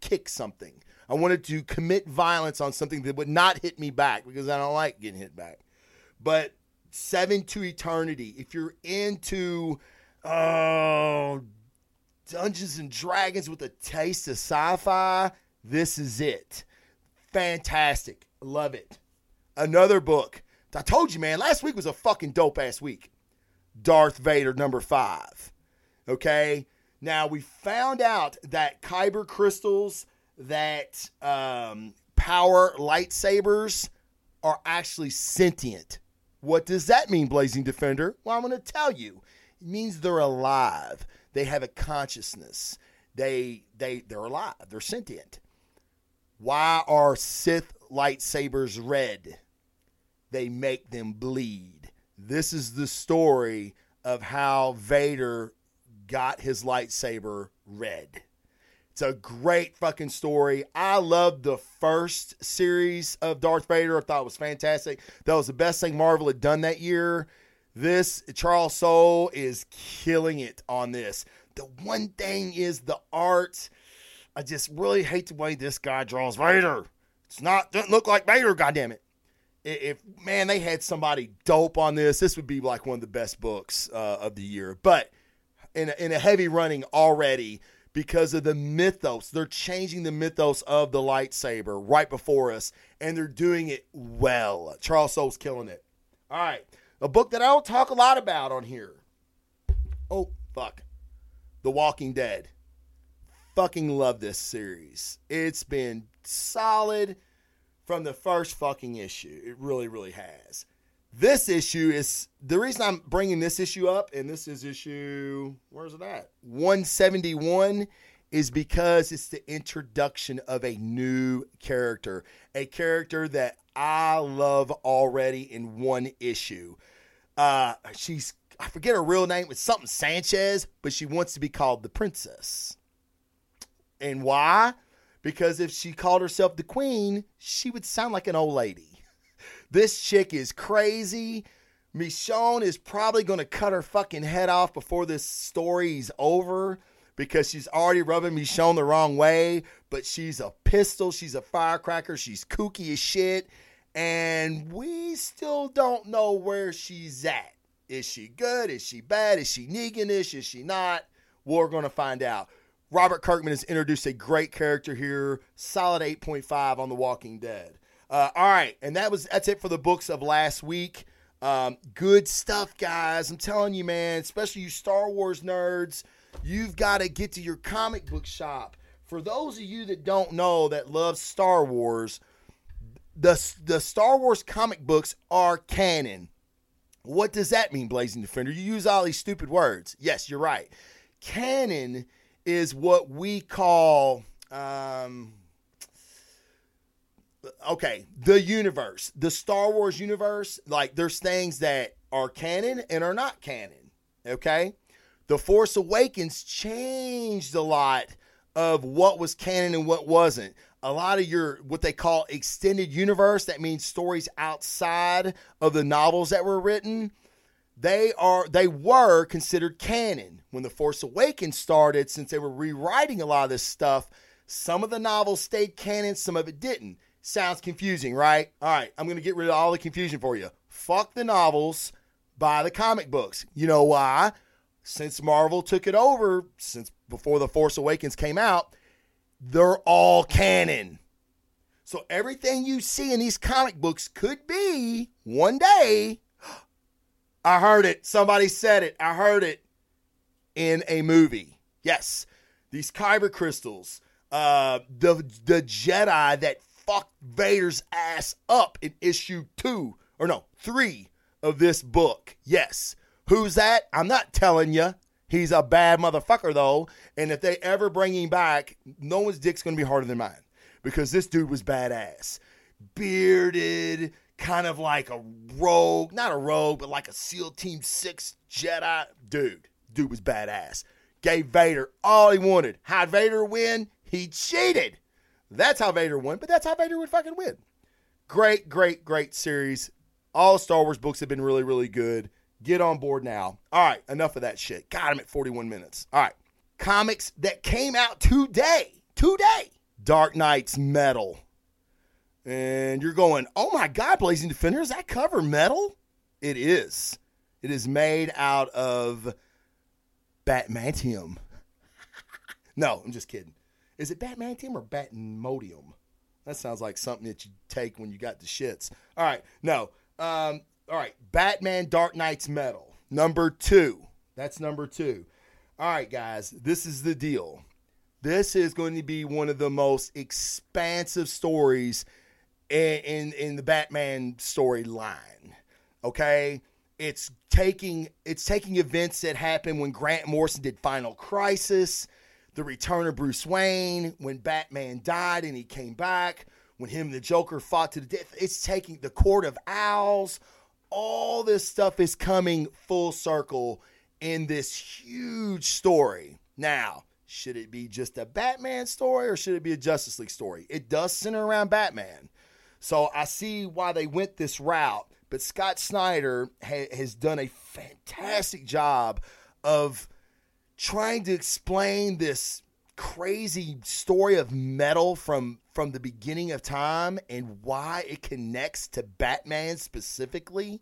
Speaker 1: kick something. I wanted to commit violence on something that would not hit me back because I don't like getting hit back. But Seven to Eternity, if you're into oh Dungeons and Dragons with a taste of sci-fi, this is it. Fantastic. Love it. Another book. I told you, man, last week was a fucking dope ass week. Darth Vader number five. Okay. Now we found out that kyber crystals that um, power lightsabers are actually sentient. What does that mean, Blazing Defender? Well, I'm going to tell you. It means they're alive. They have a consciousness. They they they're alive. They're sentient. Why are Sith lightsabers red? They make them bleed. This is the story of how Vader got his lightsaber red. It's a great fucking story. I loved the first series of Darth Vader. I thought it was fantastic. That was the best thing Marvel had done that year. This Charles Soule is killing it on this. The one thing is the art. I just really hate the way this guy draws Vader. It's not doesn't look like Vader. Goddamn it! If man, they had somebody dope on this, this would be like one of the best books uh, of the year. But in a, in a heavy running already because of the mythos. They're changing the mythos of the lightsaber right before us, and they're doing it well. Charles Soule's killing it. All right. A book that I don't talk a lot about on here. Oh, fuck. The Walking Dead. Fucking love this series. It's been solid from the first fucking issue. It really, really has. This issue is the reason I'm bringing this issue up, and this is issue, where's it at? 171 is because it's the introduction of a new character, a character that I love already in one issue. Uh, she's I forget her real name. It's something Sanchez, but she wants to be called the princess. And why? Because if she called herself the queen, she would sound like an old lady. This chick is crazy. Michonne is probably going to cut her fucking head off before this story's over because she's already rubbing Michonne the wrong way. But she's a pistol. She's a firecracker. She's kooky as shit. And we still don't know where she's at. Is she good? Is she bad? Is she Neganish? Is she not? We're going to find out. Robert Kirkman has introduced a great character here. Solid 8.5 on The Walking Dead. Uh, all right, and that was that's it for the books of last week. Um, good stuff, guys. I'm telling you, man. Especially you Star Wars nerds, you've got to get to your comic book shop. For those of you that don't know that love Star Wars, the the Star Wars comic books are canon. What does that mean, Blazing Defender? You use all these stupid words. Yes, you're right. Canon is what we call um, okay, the universe, the Star Wars universe, like there's things that are canon and are not canon. Okay. The Force Awakens changed a lot of what was canon and what wasn't. A lot of your what they call extended universe, that means stories outside of the novels that were written, they are they were considered canon. When The Force Awakens started, since they were rewriting a lot of this stuff, some of the novels stayed canon, some of it didn't. Sounds confusing, right? All right, I'm going to get rid of all the confusion for you. Fuck the novels, buy the comic books. You know why? Since Marvel took it over, since before The Force Awakens came out, they're all canon. So everything you see in these comic books could be one day I heard it. Somebody said it. I heard it in a movie. Yes, these kyber crystals, uh, the the Jedi that fucked Vader's ass up in issue two or no three of this book. Yes, who's that? I'm not telling you. He's a bad motherfucker though, and if they ever bring him back, no one's dick's gonna be harder than mine because this dude was badass, bearded, kind of like a rogue, not a rogue, but like a SEAL Team Six Jedi dude. Dude was badass. Gave Vader all he wanted. How'd Vader win? He cheated. That's how Vader won, but that's how Vader would fucking win. Great, great, great series. All Star Wars books have been really, really good. Get on board now. All right, enough of that shit. Got him at 41 minutes. All right. Comics that came out today. Today. Dark Knight's Metal. And you're going, oh my God, Blazing Defender, is that cover metal? It is. It is made out of Batmantium. no, I'm just kidding. Is it Batmantium or Batmodium? That sounds like something that you take when you got the shits. All right, no. Um, all right, Batman Dark Knight's Metal. Number two. That's number two. All right, guys, this is the deal. This is going to be one of the most expansive stories in, in, in the Batman storyline. Okay? It's taking it's taking events that happened when Grant Morrison did Final Crisis, the return of Bruce Wayne, when Batman died and he came back, when him and the Joker fought to the death. It's taking the Court of Owls. All this stuff is coming full circle in this huge story. Now, should it be just a Batman story or should it be a Justice League story? It does center around Batman. So I see why they went this route. But Scott Snyder ha- has done a fantastic job of trying to explain this crazy story of metal from from the beginning of time and why it connects to Batman specifically.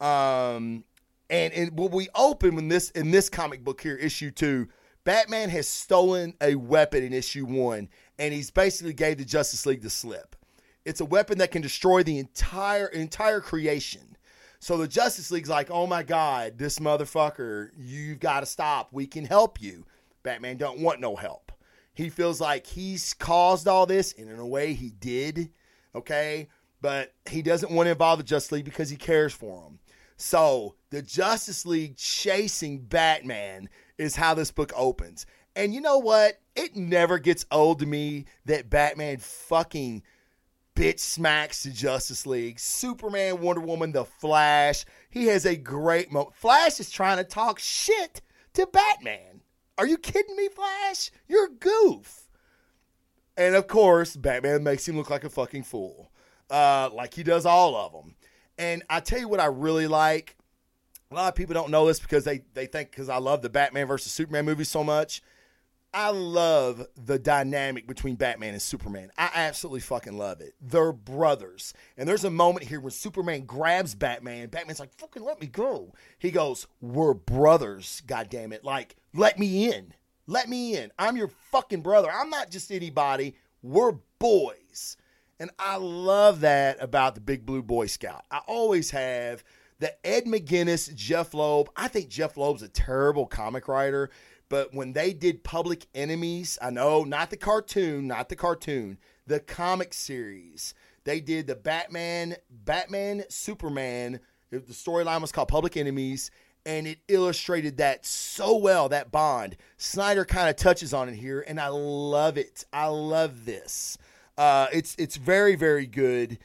Speaker 1: Um, and and when we open in this in this comic book here, issue two, Batman has stolen a weapon in issue one, and he's basically gave the Justice League the slip. It's a weapon that can destroy the entire entire creation. So the Justice League's like, oh my God, this motherfucker, you've got to stop. We can help you. Batman don't want no help. He feels like he's caused all this, and in a way he did. Okay. But he doesn't want to involve the Justice League because he cares for them. So the Justice League chasing Batman is how this book opens. And you know what? It never gets old to me that Batman fucking bitch smacks the Justice League. Superman, Wonder Woman, The Flash. He has a great moment. Flash is trying to talk shit to Batman. Are you kidding me, Flash? You're a goof. And of course, Batman makes him look like a fucking fool, uh, like he does all of them. And I tell you what, I really like. A lot of people don't know this because they they think because I love the Batman versus Superman movie so much. I love the dynamic between Batman and Superman. I absolutely fucking love it. They're brothers. And there's a moment here where Superman grabs Batman. Batman's like, fucking let me go. He goes, We're brothers, God damn it! Like, let me in. Let me in. I'm your fucking brother. I'm not just anybody. We're boys. And I love that about the Big Blue Boy Scout. I always have. The Ed McGuinness, Jeff Loeb. I think Jeff Loeb's a terrible comic writer but when they did Public Enemies, I know not the cartoon, not the cartoon, the comic series, they did the Batman, Batman, Superman. The storyline was called Public Enemies, and it illustrated that so well. That bond. Snyder kind of touches on it here, and I love it. I love this. Uh, it's it's very very good.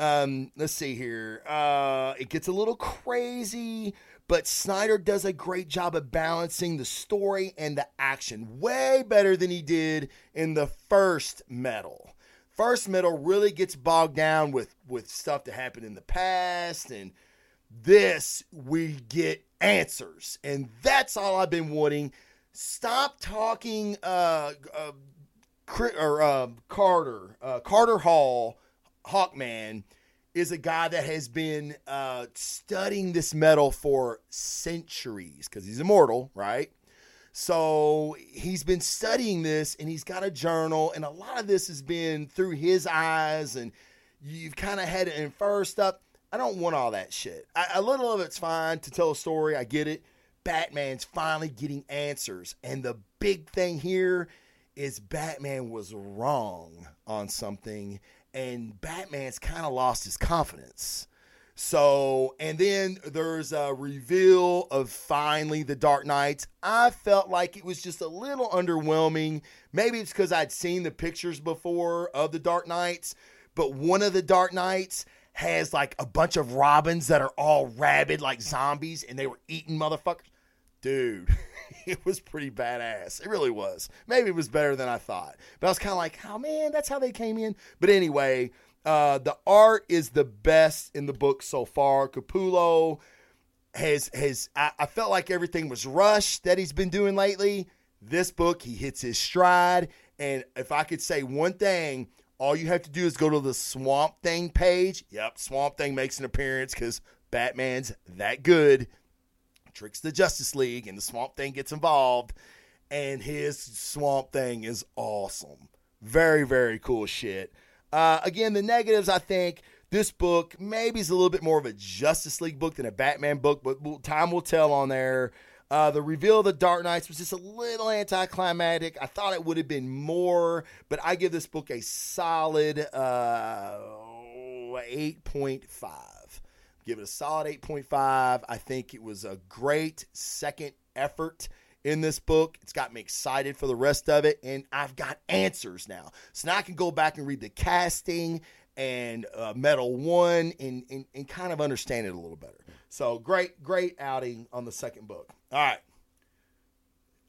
Speaker 1: Um, let's see here. Uh, it gets a little crazy but Snyder does a great job of balancing the story and the action, way better than he did in the first metal. First metal really gets bogged down with with stuff that happened in the past, and this we get answers, and that's all I've been wanting. Stop talking, uh, uh or uh, Carter, uh, Carter Hall, Hawkman is a guy that has been uh, studying this metal for centuries because he's immortal, right? So he's been studying this and he's got a journal, and a lot of this has been through his eyes, and you've kind of had to infer stuff. I don't want all that shit. I, a little of it's fine to tell a story. I get it. Batman's finally getting answers. And the big thing here is Batman was wrong on something, and Batman's kind of lost his confidence. So, and then there's a reveal of finally the Dark Knights. I felt like it was just a little underwhelming. Maybe it's because I'd seen the pictures before of the Dark Knights, but one of the Dark Knights has like a bunch of robins that are all rabid like zombies and they were eating motherfuckers. Dude, it was pretty badass. It really was. Maybe it was better than I thought. But I was kind of like, oh man, that's how they came in. But anyway, uh, the art is the best in the book so far. Capullo has has I, I felt like everything was rushed that he's been doing lately. This book, he hits his stride. And if I could say one thing, all you have to do is go to the Swamp Thing page. Yep, Swamp Thing makes an appearance because Batman's that good. Tricks the Justice League, and the Swamp Thing gets involved. And his Swamp Thing is awesome. Very, very cool shit. Uh, again, the negatives, I think this book maybe is a little bit more of a Justice League book than a Batman book, but time will tell on there. Uh, the reveal of the Dark Knights was just a little anticlimactic. I thought it would have been more, but I give this book a solid uh, 8.5. Give it a solid 8.5. I think it was a great second effort in this book. It's got me excited for the rest of it, and I've got answers now. So now I can go back and read the casting and uh, Metal One and, and, and kind of understand it a little better. So great, great outing on the second book. All right.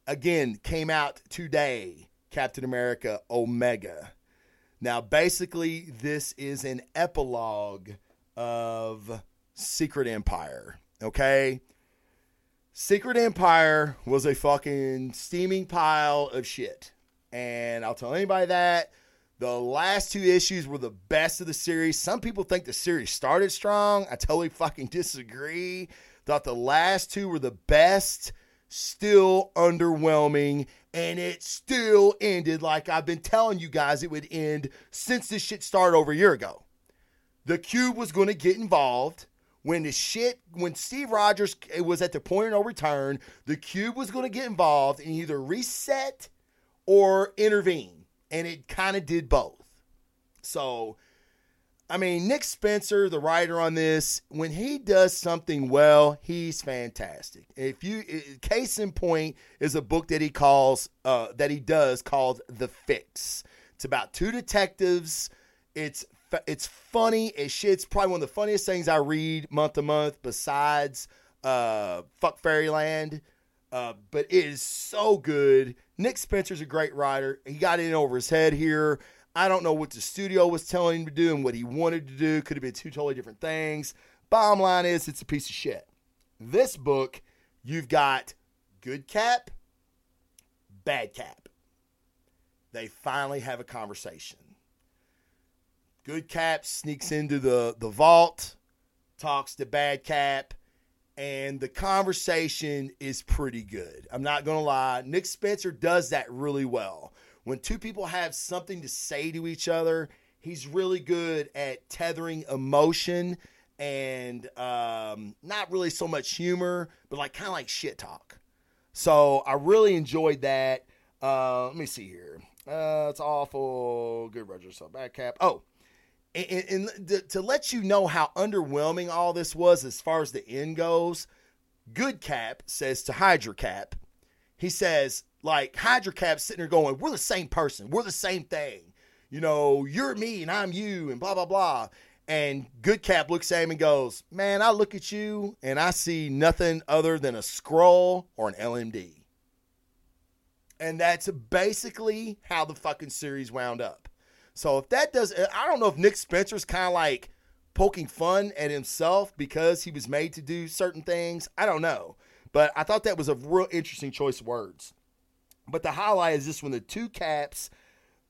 Speaker 1: Again, came out today Captain America Omega. Now, basically, this is an epilogue of Secret Empire. Okay? Secret Empire was a fucking steaming pile of shit. And I'll tell anybody that. The last two issues were the best of the series. Some people think the series started strong. I totally fucking disagree. Thought the last two were the best, still underwhelming, and it still ended like I've been telling you guys it would end since this shit started over a year ago. The Cube was going to get involved. When the shit, when Steve Rogers was at the point of no return, the Cube was going to get involved and either reset or intervene. And it kind of did both. So I mean, Nick Spencer, the writer on this, when he does something well, he's fantastic. If you, case in point, is a book that he calls, uh, that he does called The Fix. It's about two detectives. It's it's funny as shit. It's probably one of the funniest things I read month to month, besides uh, Fuck Fairyland. Uh, but it is so good. Nick Spencer's a great writer. He got in over his head here. I don't know what the studio was telling him to do and what he wanted to do. Could have been two totally different things. Bottom line is, it's a piece of shit. This book, you've got good cap, bad cap. They finally have a conversation. Good cap sneaks into the, the vault, talks to bad cap, and the conversation is pretty good. I'm not going to lie. Nick Spencer does that really well when two people have something to say to each other, he's really good at tethering emotion and um, not really so much humor, but like kind of like shit talk. So I really enjoyed that. Uh, let me see here. Uh, it's awful. Good Roger, so bad cap. Oh, and, and to let you know how underwhelming all this was as far as the end goes, Good Cap says to Hydra Cap, he says, like Hydra Cap sitting there going, "We're the same person. We're the same thing. You know, you're me and I'm you, and blah blah blah." And Good Cap looks at him and goes, "Man, I look at you and I see nothing other than a Skrull or an LMD." And that's basically how the fucking series wound up. So if that does, I don't know if Nick Spencer's kind of like poking fun at himself because he was made to do certain things. I don't know. But I thought that was a real interesting choice of words. But the highlight is this when the two caps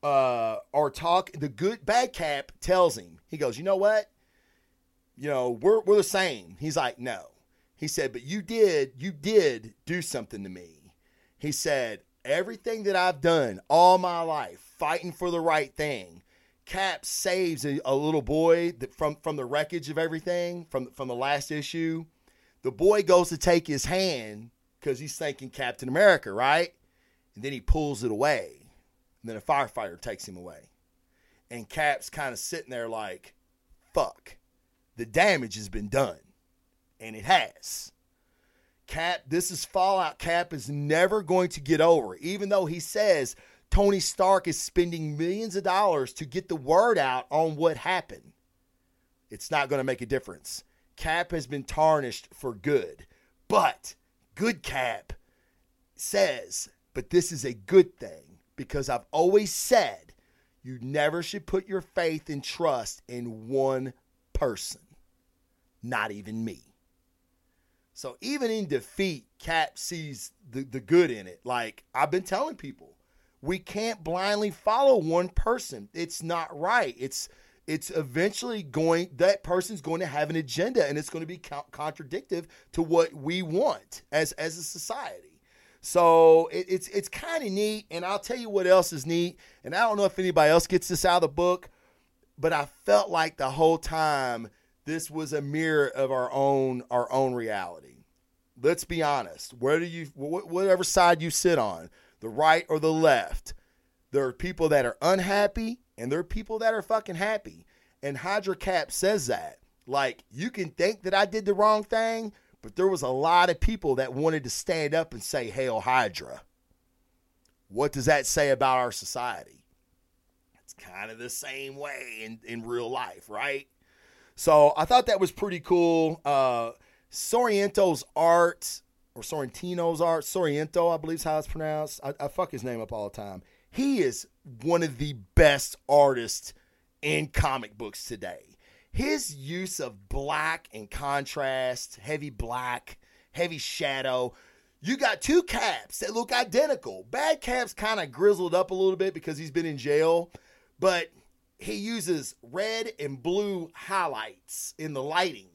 Speaker 1: uh, are talk. the good bad cap tells him, he goes, You know what? You know, we're, we're the same. He's like, No. He said, But you did, you did do something to me. He said, Everything that I've done all my life, fighting for the right thing, Cap saves a, a little boy that from from the wreckage of everything from from the last issue. The boy goes to take his hand because he's thinking Captain America, right? And then he pulls it away. And then a firefighter takes him away. And Cap's kind of sitting there like, fuck, the damage has been done. And it has. Cap, this is Fallout. Cap is never going to get over, even though he says Tony Stark is spending millions of dollars to get the word out on what happened. It's not going to make a difference. Cap has been tarnished for good. But good Cap says, but this is a good thing because I've always said you never should put your faith and trust in one person, not even me. So even in defeat, Cap sees the, the good in it. Like I've been telling people, we can't blindly follow one person. It's not right. It's it's eventually going that person's going to have an agenda and it's going to be co- contradictive to what we want as as a society. So it, it's it's kind of neat, and I'll tell you what else is neat. And I don't know if anybody else gets this out of the book, but I felt like the whole time this was a mirror of our own our own reality. Let's be honest. Whether you whatever side you sit on, the right or the left, there are people that are unhappy and there are people that are fucking happy. And Hydra Cap says that. Like you can think that I did the wrong thing, but there was a lot of people that wanted to stand up and say, Hail Hydra. What does that say about our society? It's kind of the same way in, in real life, right? So I thought that was pretty cool. Uh, Sorrento's art, or Sorrentino's art, Sorrento, I believe is how it's pronounced. I, I fuck his name up all the time. He is one of the best artists in comic books today his use of black and contrast, heavy black, heavy shadow. You got two caps that look identical. Bad cap's kind of grizzled up a little bit because he's been in jail, but he uses red and blue highlights in the lighting.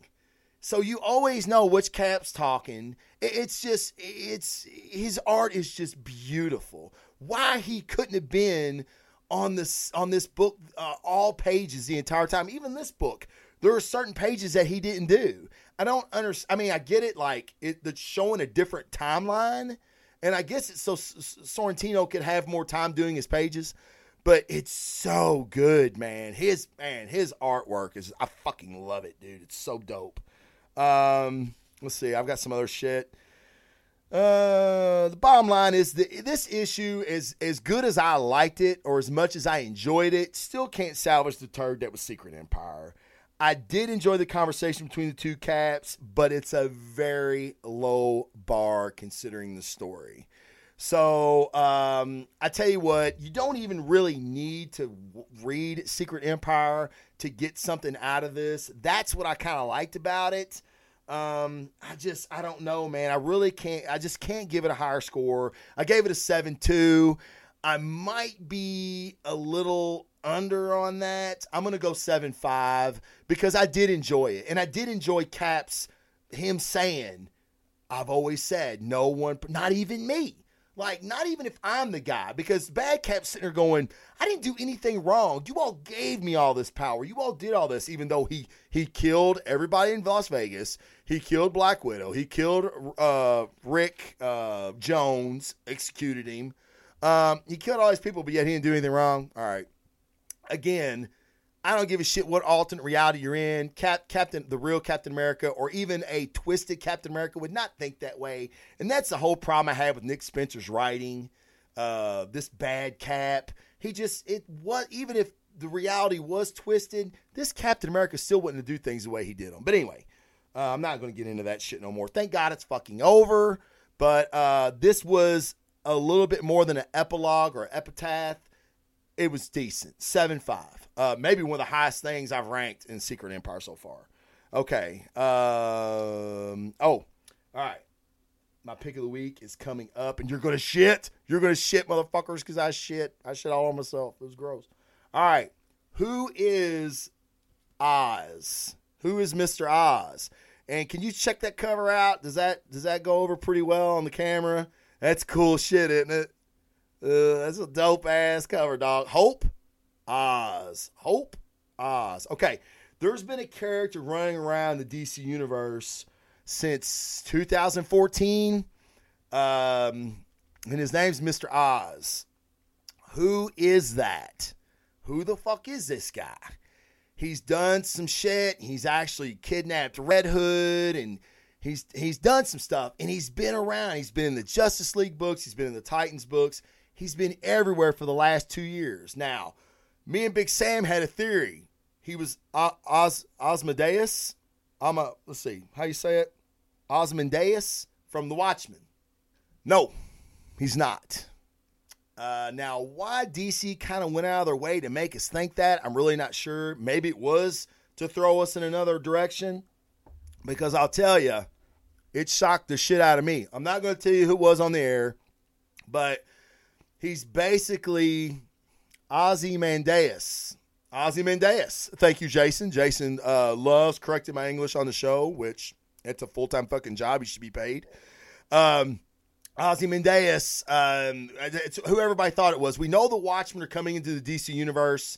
Speaker 1: So you always know which cap's talking. It's just it's his art is just beautiful. Why he couldn't have been on this on this book uh, all pages the entire time even this book there are certain pages that he didn't do i don't understand i mean i get it like it, it's showing a different timeline and i guess it's so sorrentino could have more time doing his pages but it's so good man. His man his artwork is i fucking love it dude. It's so dope. Um let's see. I've got some other shit. Uh, the bottom line is that this issue is as good as I liked it, or as much as I enjoyed it, still can't salvage the turd that was Secret Empire. I did enjoy the conversation between the two caps, but it's a very low bar considering the story. So um, I tell you what, you don't even really need to read Secret Empire to get something out of this. That's what I kind of liked about it. Um, I just I don't know, man. I really can't. I just can't give it a higher score. I gave it a seven two. I might be a little under on that. I'm gonna go seven five because I did enjoy it, and I did enjoy Caps him saying, "I've always said no one, not even me." Like, not even if I'm the guy, because Bad Cap's sitting there going, I didn't do anything wrong. You all gave me all this power. You all did all this, even though he he killed everybody in Las Vegas. He killed Black Widow. He killed uh, Rick uh, Jones, executed him. Um, he killed all these people, but yet he didn't do anything wrong. All right. Again, I don't give a shit what alternate reality you're in. Cap, Captain, the real Captain America, or even a twisted Captain America would not think that way. And that's the whole problem I have with Nick Spencer's writing. Uh, this bad Cap, he just it what even if the reality was twisted, this Captain America still wouldn't do things the way he did them. But anyway, uh, I'm not going to get into that shit no more. Thank God it's fucking over. But uh, this was a little bit more than an epilogue or epitaph it was decent. Seven five. Uh, maybe one of the highest things I've ranked in Secret Empire so far. Okay. Um, oh, all right. My pick of the week is coming up, and you're gonna shit. You're gonna shit, motherfuckers, because I shit. I shit all on myself. It was gross. All right. Who is Oz? Who is Mr. Oz? And can you check that cover out? Does that does that go over pretty well on the camera? That's cool shit, isn't it? Uh, that's a dope ass cover, dog. Hope. Oz. Hope Oz. Okay, there's been a character running around the DC universe since 2014, um, and his name's Mr. Oz. Who is that? Who the fuck is this guy? He's done some shit. He's actually kidnapped Red Hood and he's he's done some stuff and he's been around. He's been in the Justice League books, he's been in the Titans books. He's been everywhere for the last 2 years. Now, me and Big Sam had a theory. He was Os Osmodeus. I'm a let's see, how you say it? Osmondeus from The Watchmen. No, he's not. Uh, now, why DC kind of went out of their way to make us think that, I'm really not sure. Maybe it was to throw us in another direction. Because I'll tell you, it shocked the shit out of me. I'm not going to tell you who was on the air, but he's basically Ozzy Mandeus. Ozzy Ozymandias. Thank you, Jason. Jason uh, loves correcting my English on the show, which it's a full time fucking job. He should be paid. Um, Ozymandias, um, it's who everybody thought it was. We know the Watchmen are coming into the DC universe,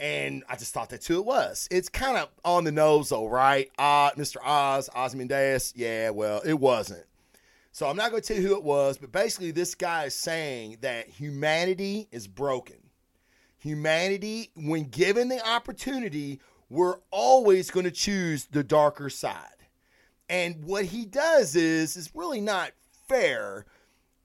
Speaker 1: and I just thought that's who it was. It's kind of on the nose, though, right? Uh, Mr. Oz, Ozymandias. Yeah, well, it wasn't. So I'm not going to tell you who it was, but basically, this guy is saying that humanity is broken. Humanity, when given the opportunity, we're always going to choose the darker side. And what he does is is really not fair.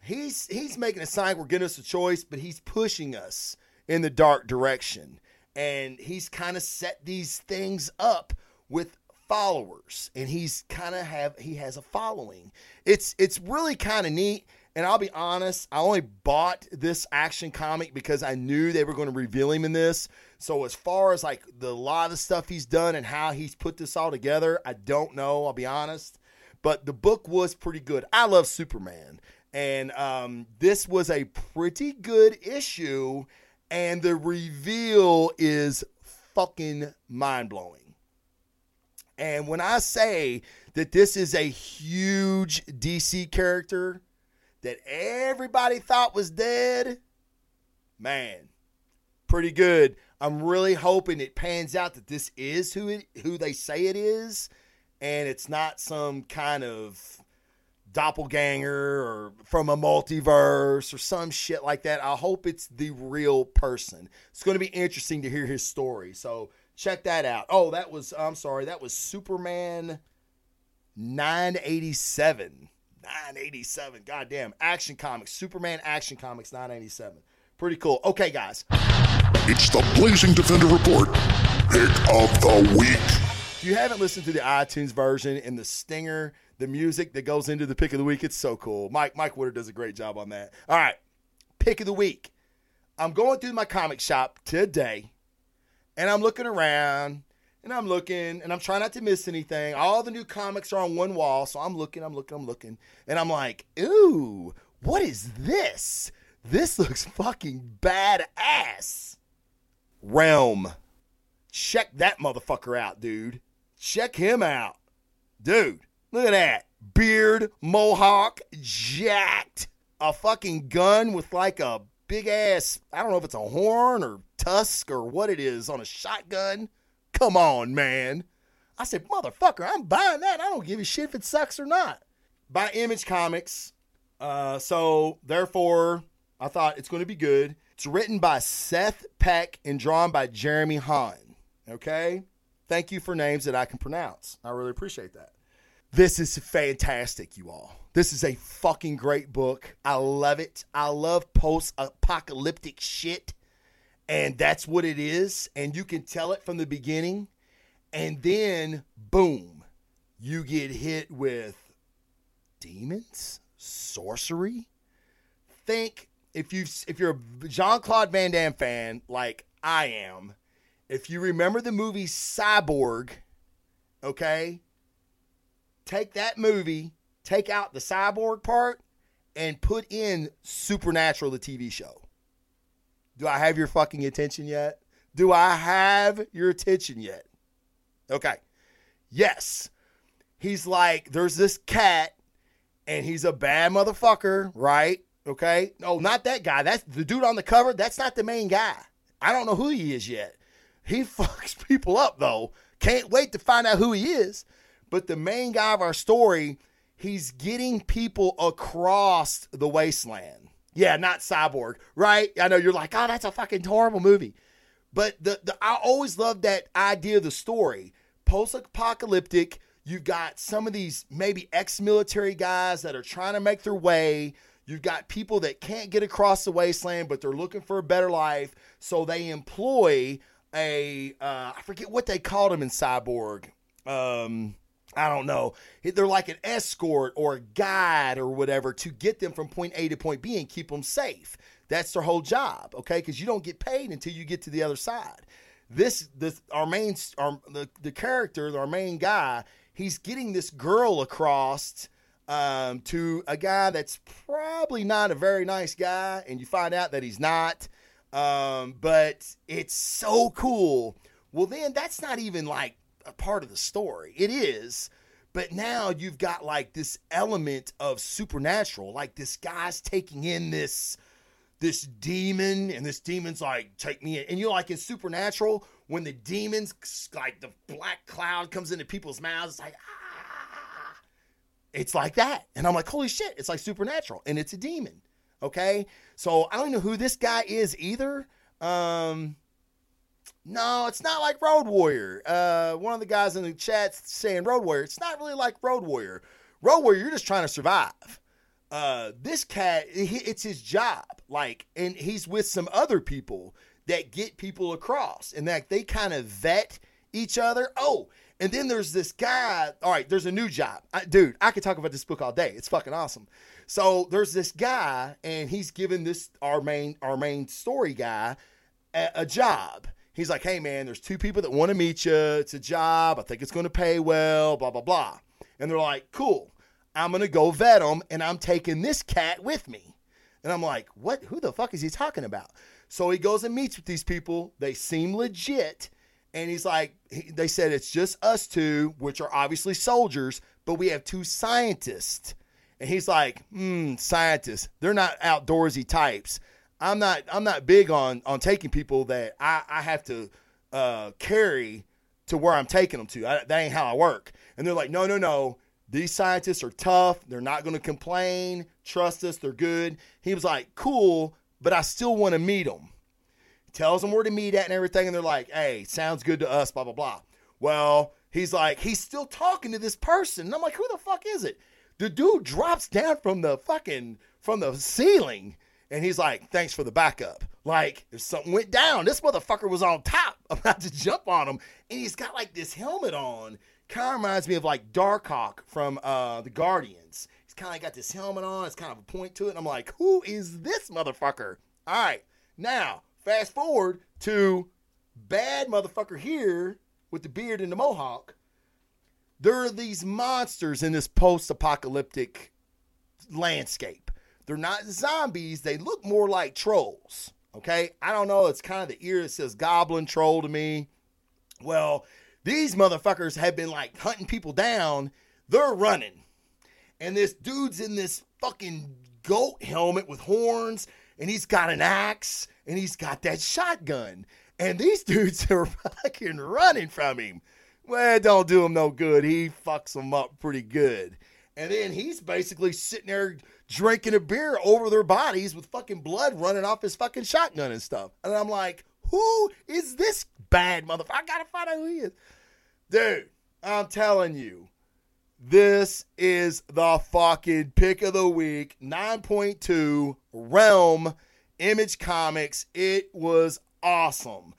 Speaker 1: He's he's making a sign we're giving us a choice, but he's pushing us in the dark direction. And he's kind of set these things up with followers and he's kind of have he has a following. It's it's really kind of neat and I'll be honest, I only bought this action comic because I knew they were going to reveal him in this. So as far as like the lot of the stuff he's done and how he's put this all together, I don't know. I'll be honest but the book was pretty good. I love Superman, and um, this was a pretty good issue, and the reveal is fucking mind blowing. And when I say that this is a huge DC character that everybody thought was dead, man, pretty good. I'm really hoping it pans out that this is who it, who they say it is and it's not some kind of doppelganger or from a multiverse or some shit like that. I hope it's the real person. It's going to be interesting to hear his story. So check that out. Oh, that was, I'm sorry, that was Superman 987. 987. Goddamn. Action Comics. Superman Action Comics 987. Pretty cool. Okay, guys.
Speaker 3: It's the Blazing Defender Report. Pick of the Week.
Speaker 1: If you haven't listened to the iTunes version and the stinger, the music that goes into the pick of the week, it's so cool. Mike Mike Woodard does a great job on that. All right, pick of the week. I'm going through my comic shop today, and I'm looking around, and I'm looking, and I'm trying not to miss anything. All the new comics are on one wall, so I'm looking, I'm looking, I'm looking, and I'm like, ooh, what is this? This looks fucking badass. Realm. Check that motherfucker out, dude. Check him out. Dude, look at that. Beard, mohawk, jacked. A fucking gun with like a big ass, I don't know if it's a horn or tusk or what it is on a shotgun. Come on, man. I said, motherfucker, I'm buying that. I don't give a shit if it sucks or not. By Image Comics. Uh, so, therefore, I thought it's going to be good. It's written by Seth Peck and drawn by Jeremy Haun. Okay? Thank you for names that I can pronounce. I really appreciate that. This is fantastic, you all. This is a fucking great book. I love it. I love post apocalyptic shit. And that's what it is. And you can tell it from the beginning. And then, boom, you get hit with demons, sorcery. Think if you if you're a Jean Claude Van Damme fan like I am, if you remember the movie Cyborg, okay, take that movie, take out the cyborg part, and put in Supernatural, the TV show. Do I have your fucking attention yet? Do I have your attention yet? Okay. Yes. He's like, there's this cat, and he's a bad motherfucker, right? Okay. No, not that guy. That's the dude on the cover. That's not the main guy. I don't know who he is yet. He fucks people up though. Can't wait to find out who he is. But the main guy of our story, he's getting people across the wasteland. Yeah, not Cyborg, right? I know you're like, oh, that's a fucking horrible movie. But the, the I always love that idea of the story. Post-apocalyptic, you've got some of these maybe ex-military guys that are trying to make their way. You've got people that can't get across the wasteland, but they're looking for a better life. So they employ a uh, I forget what they called him in Cyborg. Um, I don't know. They're like an escort or a guide or whatever to get them from point A to point B and keep them safe. That's their whole job, okay? Because you don't get paid until you get to the other side. This, this, our main, our the, the character, our main guy, he's getting this girl across um, to a guy that's probably not a very nice guy, and you find out that he's not. Um, but it's so cool. Well, then that's not even like a part of the story. It is, but now you've got like this element of supernatural. Like this guy's taking in this this demon, and this demon's like, take me in. And you're like in supernatural, when the demons like the black cloud comes into people's mouths, it's like ah. It's like that. And I'm like, holy shit, it's like supernatural. And it's a demon. Okay. So I don't know who this guy is either. Um, no, it's not like Road Warrior. Uh, one of the guys in the chat saying Road Warrior. It's not really like Road Warrior. Road Warrior, you're just trying to survive. Uh, this cat, it's his job. Like, and he's with some other people that get people across, and that they kind of vet each other. Oh, and then there's this guy. All right, there's a new job, I, dude. I could talk about this book all day. It's fucking awesome. So there's this guy, and he's given this our main our main story guy a, a job. He's like, hey man, there's two people that want to meet you. It's a job. I think it's going to pay well. Blah blah blah. And they're like, cool. I'm gonna go vet them, and I'm taking this cat with me. And I'm like, what? Who the fuck is he talking about? So he goes and meets with these people. They seem legit. And he's like, he, they said it's just us two, which are obviously soldiers, but we have two scientists. And he's like, hmm, scientists. They're not outdoorsy types. I'm not. I'm not big on on taking people that I, I have to uh, carry to where I'm taking them to. I, that ain't how I work. And they're like, no, no, no. These scientists are tough. They're not going to complain. Trust us. They're good. He was like, cool, but I still want to meet them. Tells them where to meet at and everything. And they're like, hey, sounds good to us, blah, blah, blah. Well, he's like, he's still talking to this person. And I'm like, who the fuck is it? The dude drops down from the fucking, from the ceiling. And he's like, thanks for the backup. Like, if something went down, this motherfucker was on top about to jump on him. And he's got like this helmet on kind of reminds me of like Darkhawk from uh, the Guardians. He's kind of got this helmet on. It's kind of a point to it. And I'm like, who is this motherfucker? All right, now fast forward to bad motherfucker here with the beard and the mohawk. There are these monsters in this post-apocalyptic landscape. They're not zombies. They look more like trolls. Okay, I don't know. It's kind of the ear that says goblin troll to me. Well, these motherfuckers have been like hunting people down. They're running. And this dude's in this fucking goat helmet with horns, and he's got an axe, and he's got that shotgun. And these dudes are fucking running from him. Well, it don't do him no good. He fucks them up pretty good. And then he's basically sitting there drinking a beer over their bodies with fucking blood running off his fucking shotgun and stuff. And I'm like, who is this bad motherfucker? I gotta find out who he is. Dude, I'm telling you, this is the fucking pick of the week. 9.2 Realm Image Comics. It was awesome.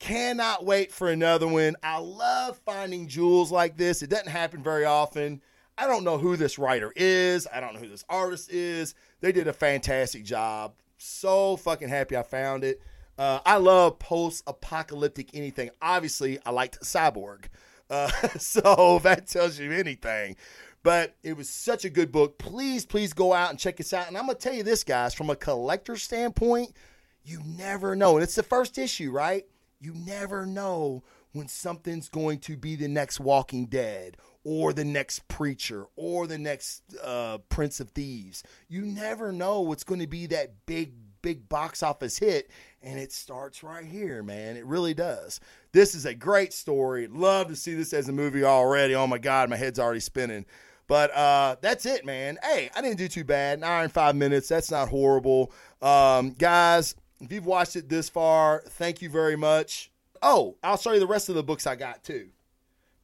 Speaker 1: Cannot wait for another one. I love finding jewels like this. It doesn't happen very often. I don't know who this writer is. I don't know who this artist is. They did a fantastic job. So fucking happy I found it. Uh, I love post apocalyptic anything. Obviously, I liked Cyborg. Uh, so that tells you anything. But it was such a good book. Please, please go out and check this out. And I'm going to tell you this, guys, from a collector standpoint, you never know. And it's the first issue, right? You never know when something's going to be the next Walking Dead or the next Preacher or the next uh, Prince of Thieves. You never know what's going to be that big big box office hit, and it starts right here, man. It really does. This is a great story. Love to see this as a movie already. Oh my God, my head's already spinning. But uh, that's it, man. Hey, I didn't do too bad. Hour and five minutes. That's not horrible. Um, guys, if you've watched it this far, thank you very much. Oh, I'll show you the rest of the books I got too.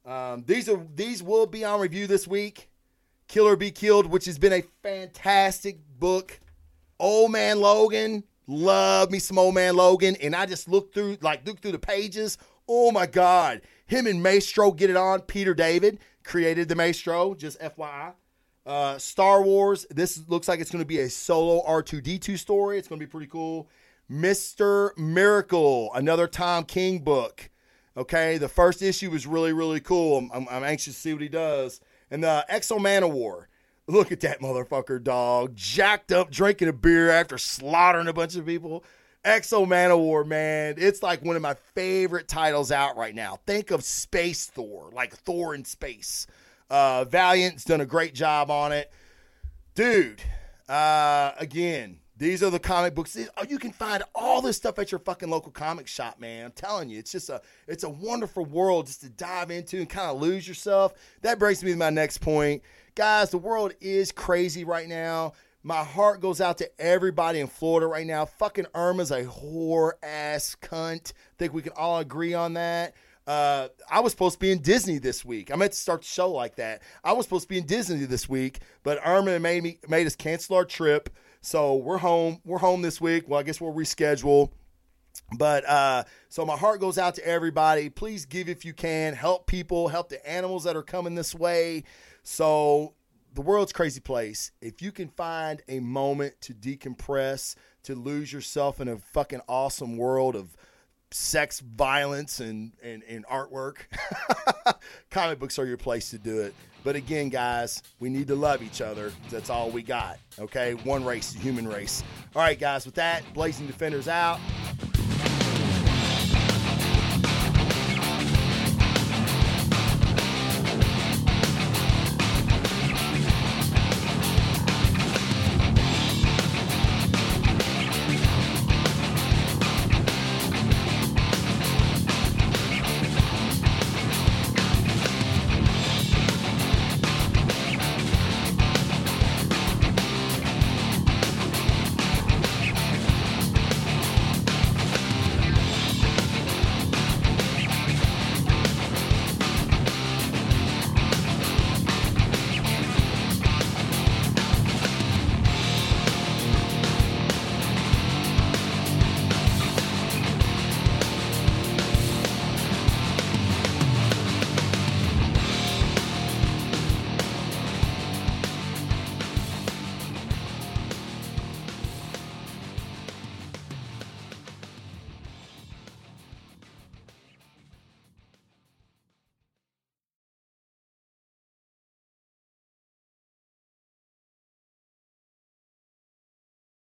Speaker 1: Um, these are these will be on review this week. Kill or Be Killed, which has been a fantastic book. Old Man Logan, love me some Old Man Logan, and I just looked through like looked through the pages. Oh my God, him and Maestro get it on. Peter David created the Maestro, just FYI. Uh, Star Wars. This looks like it's going to be a solo R2D2 story. It's going to be pretty cool. Mr. Miracle, another Tom King book. Okay, the first issue was really, really cool. I'm, I'm, I'm anxious to see what he does. And the X-O Manowar. Look at that motherfucker, dog. Jacked up, drinking a beer after slaughtering a bunch of people. X-O Manowar, man. It's like one of my favorite titles out right now. Think of Space Thor, like Thor in space. Uh, Valiant's done a great job on it. Dude, uh, again, these are the comic books. Oh, you can find all this stuff at your fucking local comic shop, man. I'm telling you, it's just a it's a wonderful world just to dive into and kind of lose yourself. That brings me to my next point. Guys, the world is crazy right now. My heart goes out to everybody in Florida right now. Fucking Irma's a whore ass cunt. Think we can all agree on that. Uh, I was supposed to be in Disney this week. I meant to start the show like that. I was supposed to be in Disney this week, but Irma made me made us cancel our trip. So we're home. We're home this week. Well, I guess we'll reschedule. But uh, so my heart goes out to everybody. Please give if you can. Help people. Help the animals that are coming this way. So the world's crazy place. If you can find a moment to decompress, to lose yourself in a fucking awesome world of sex, violence, and, and, and artwork, comic books are your place to do it. But again, guys, we need to love each other. That's all we got. Okay? One race, the human race. All right, guys, with that, Blazing Defenders out.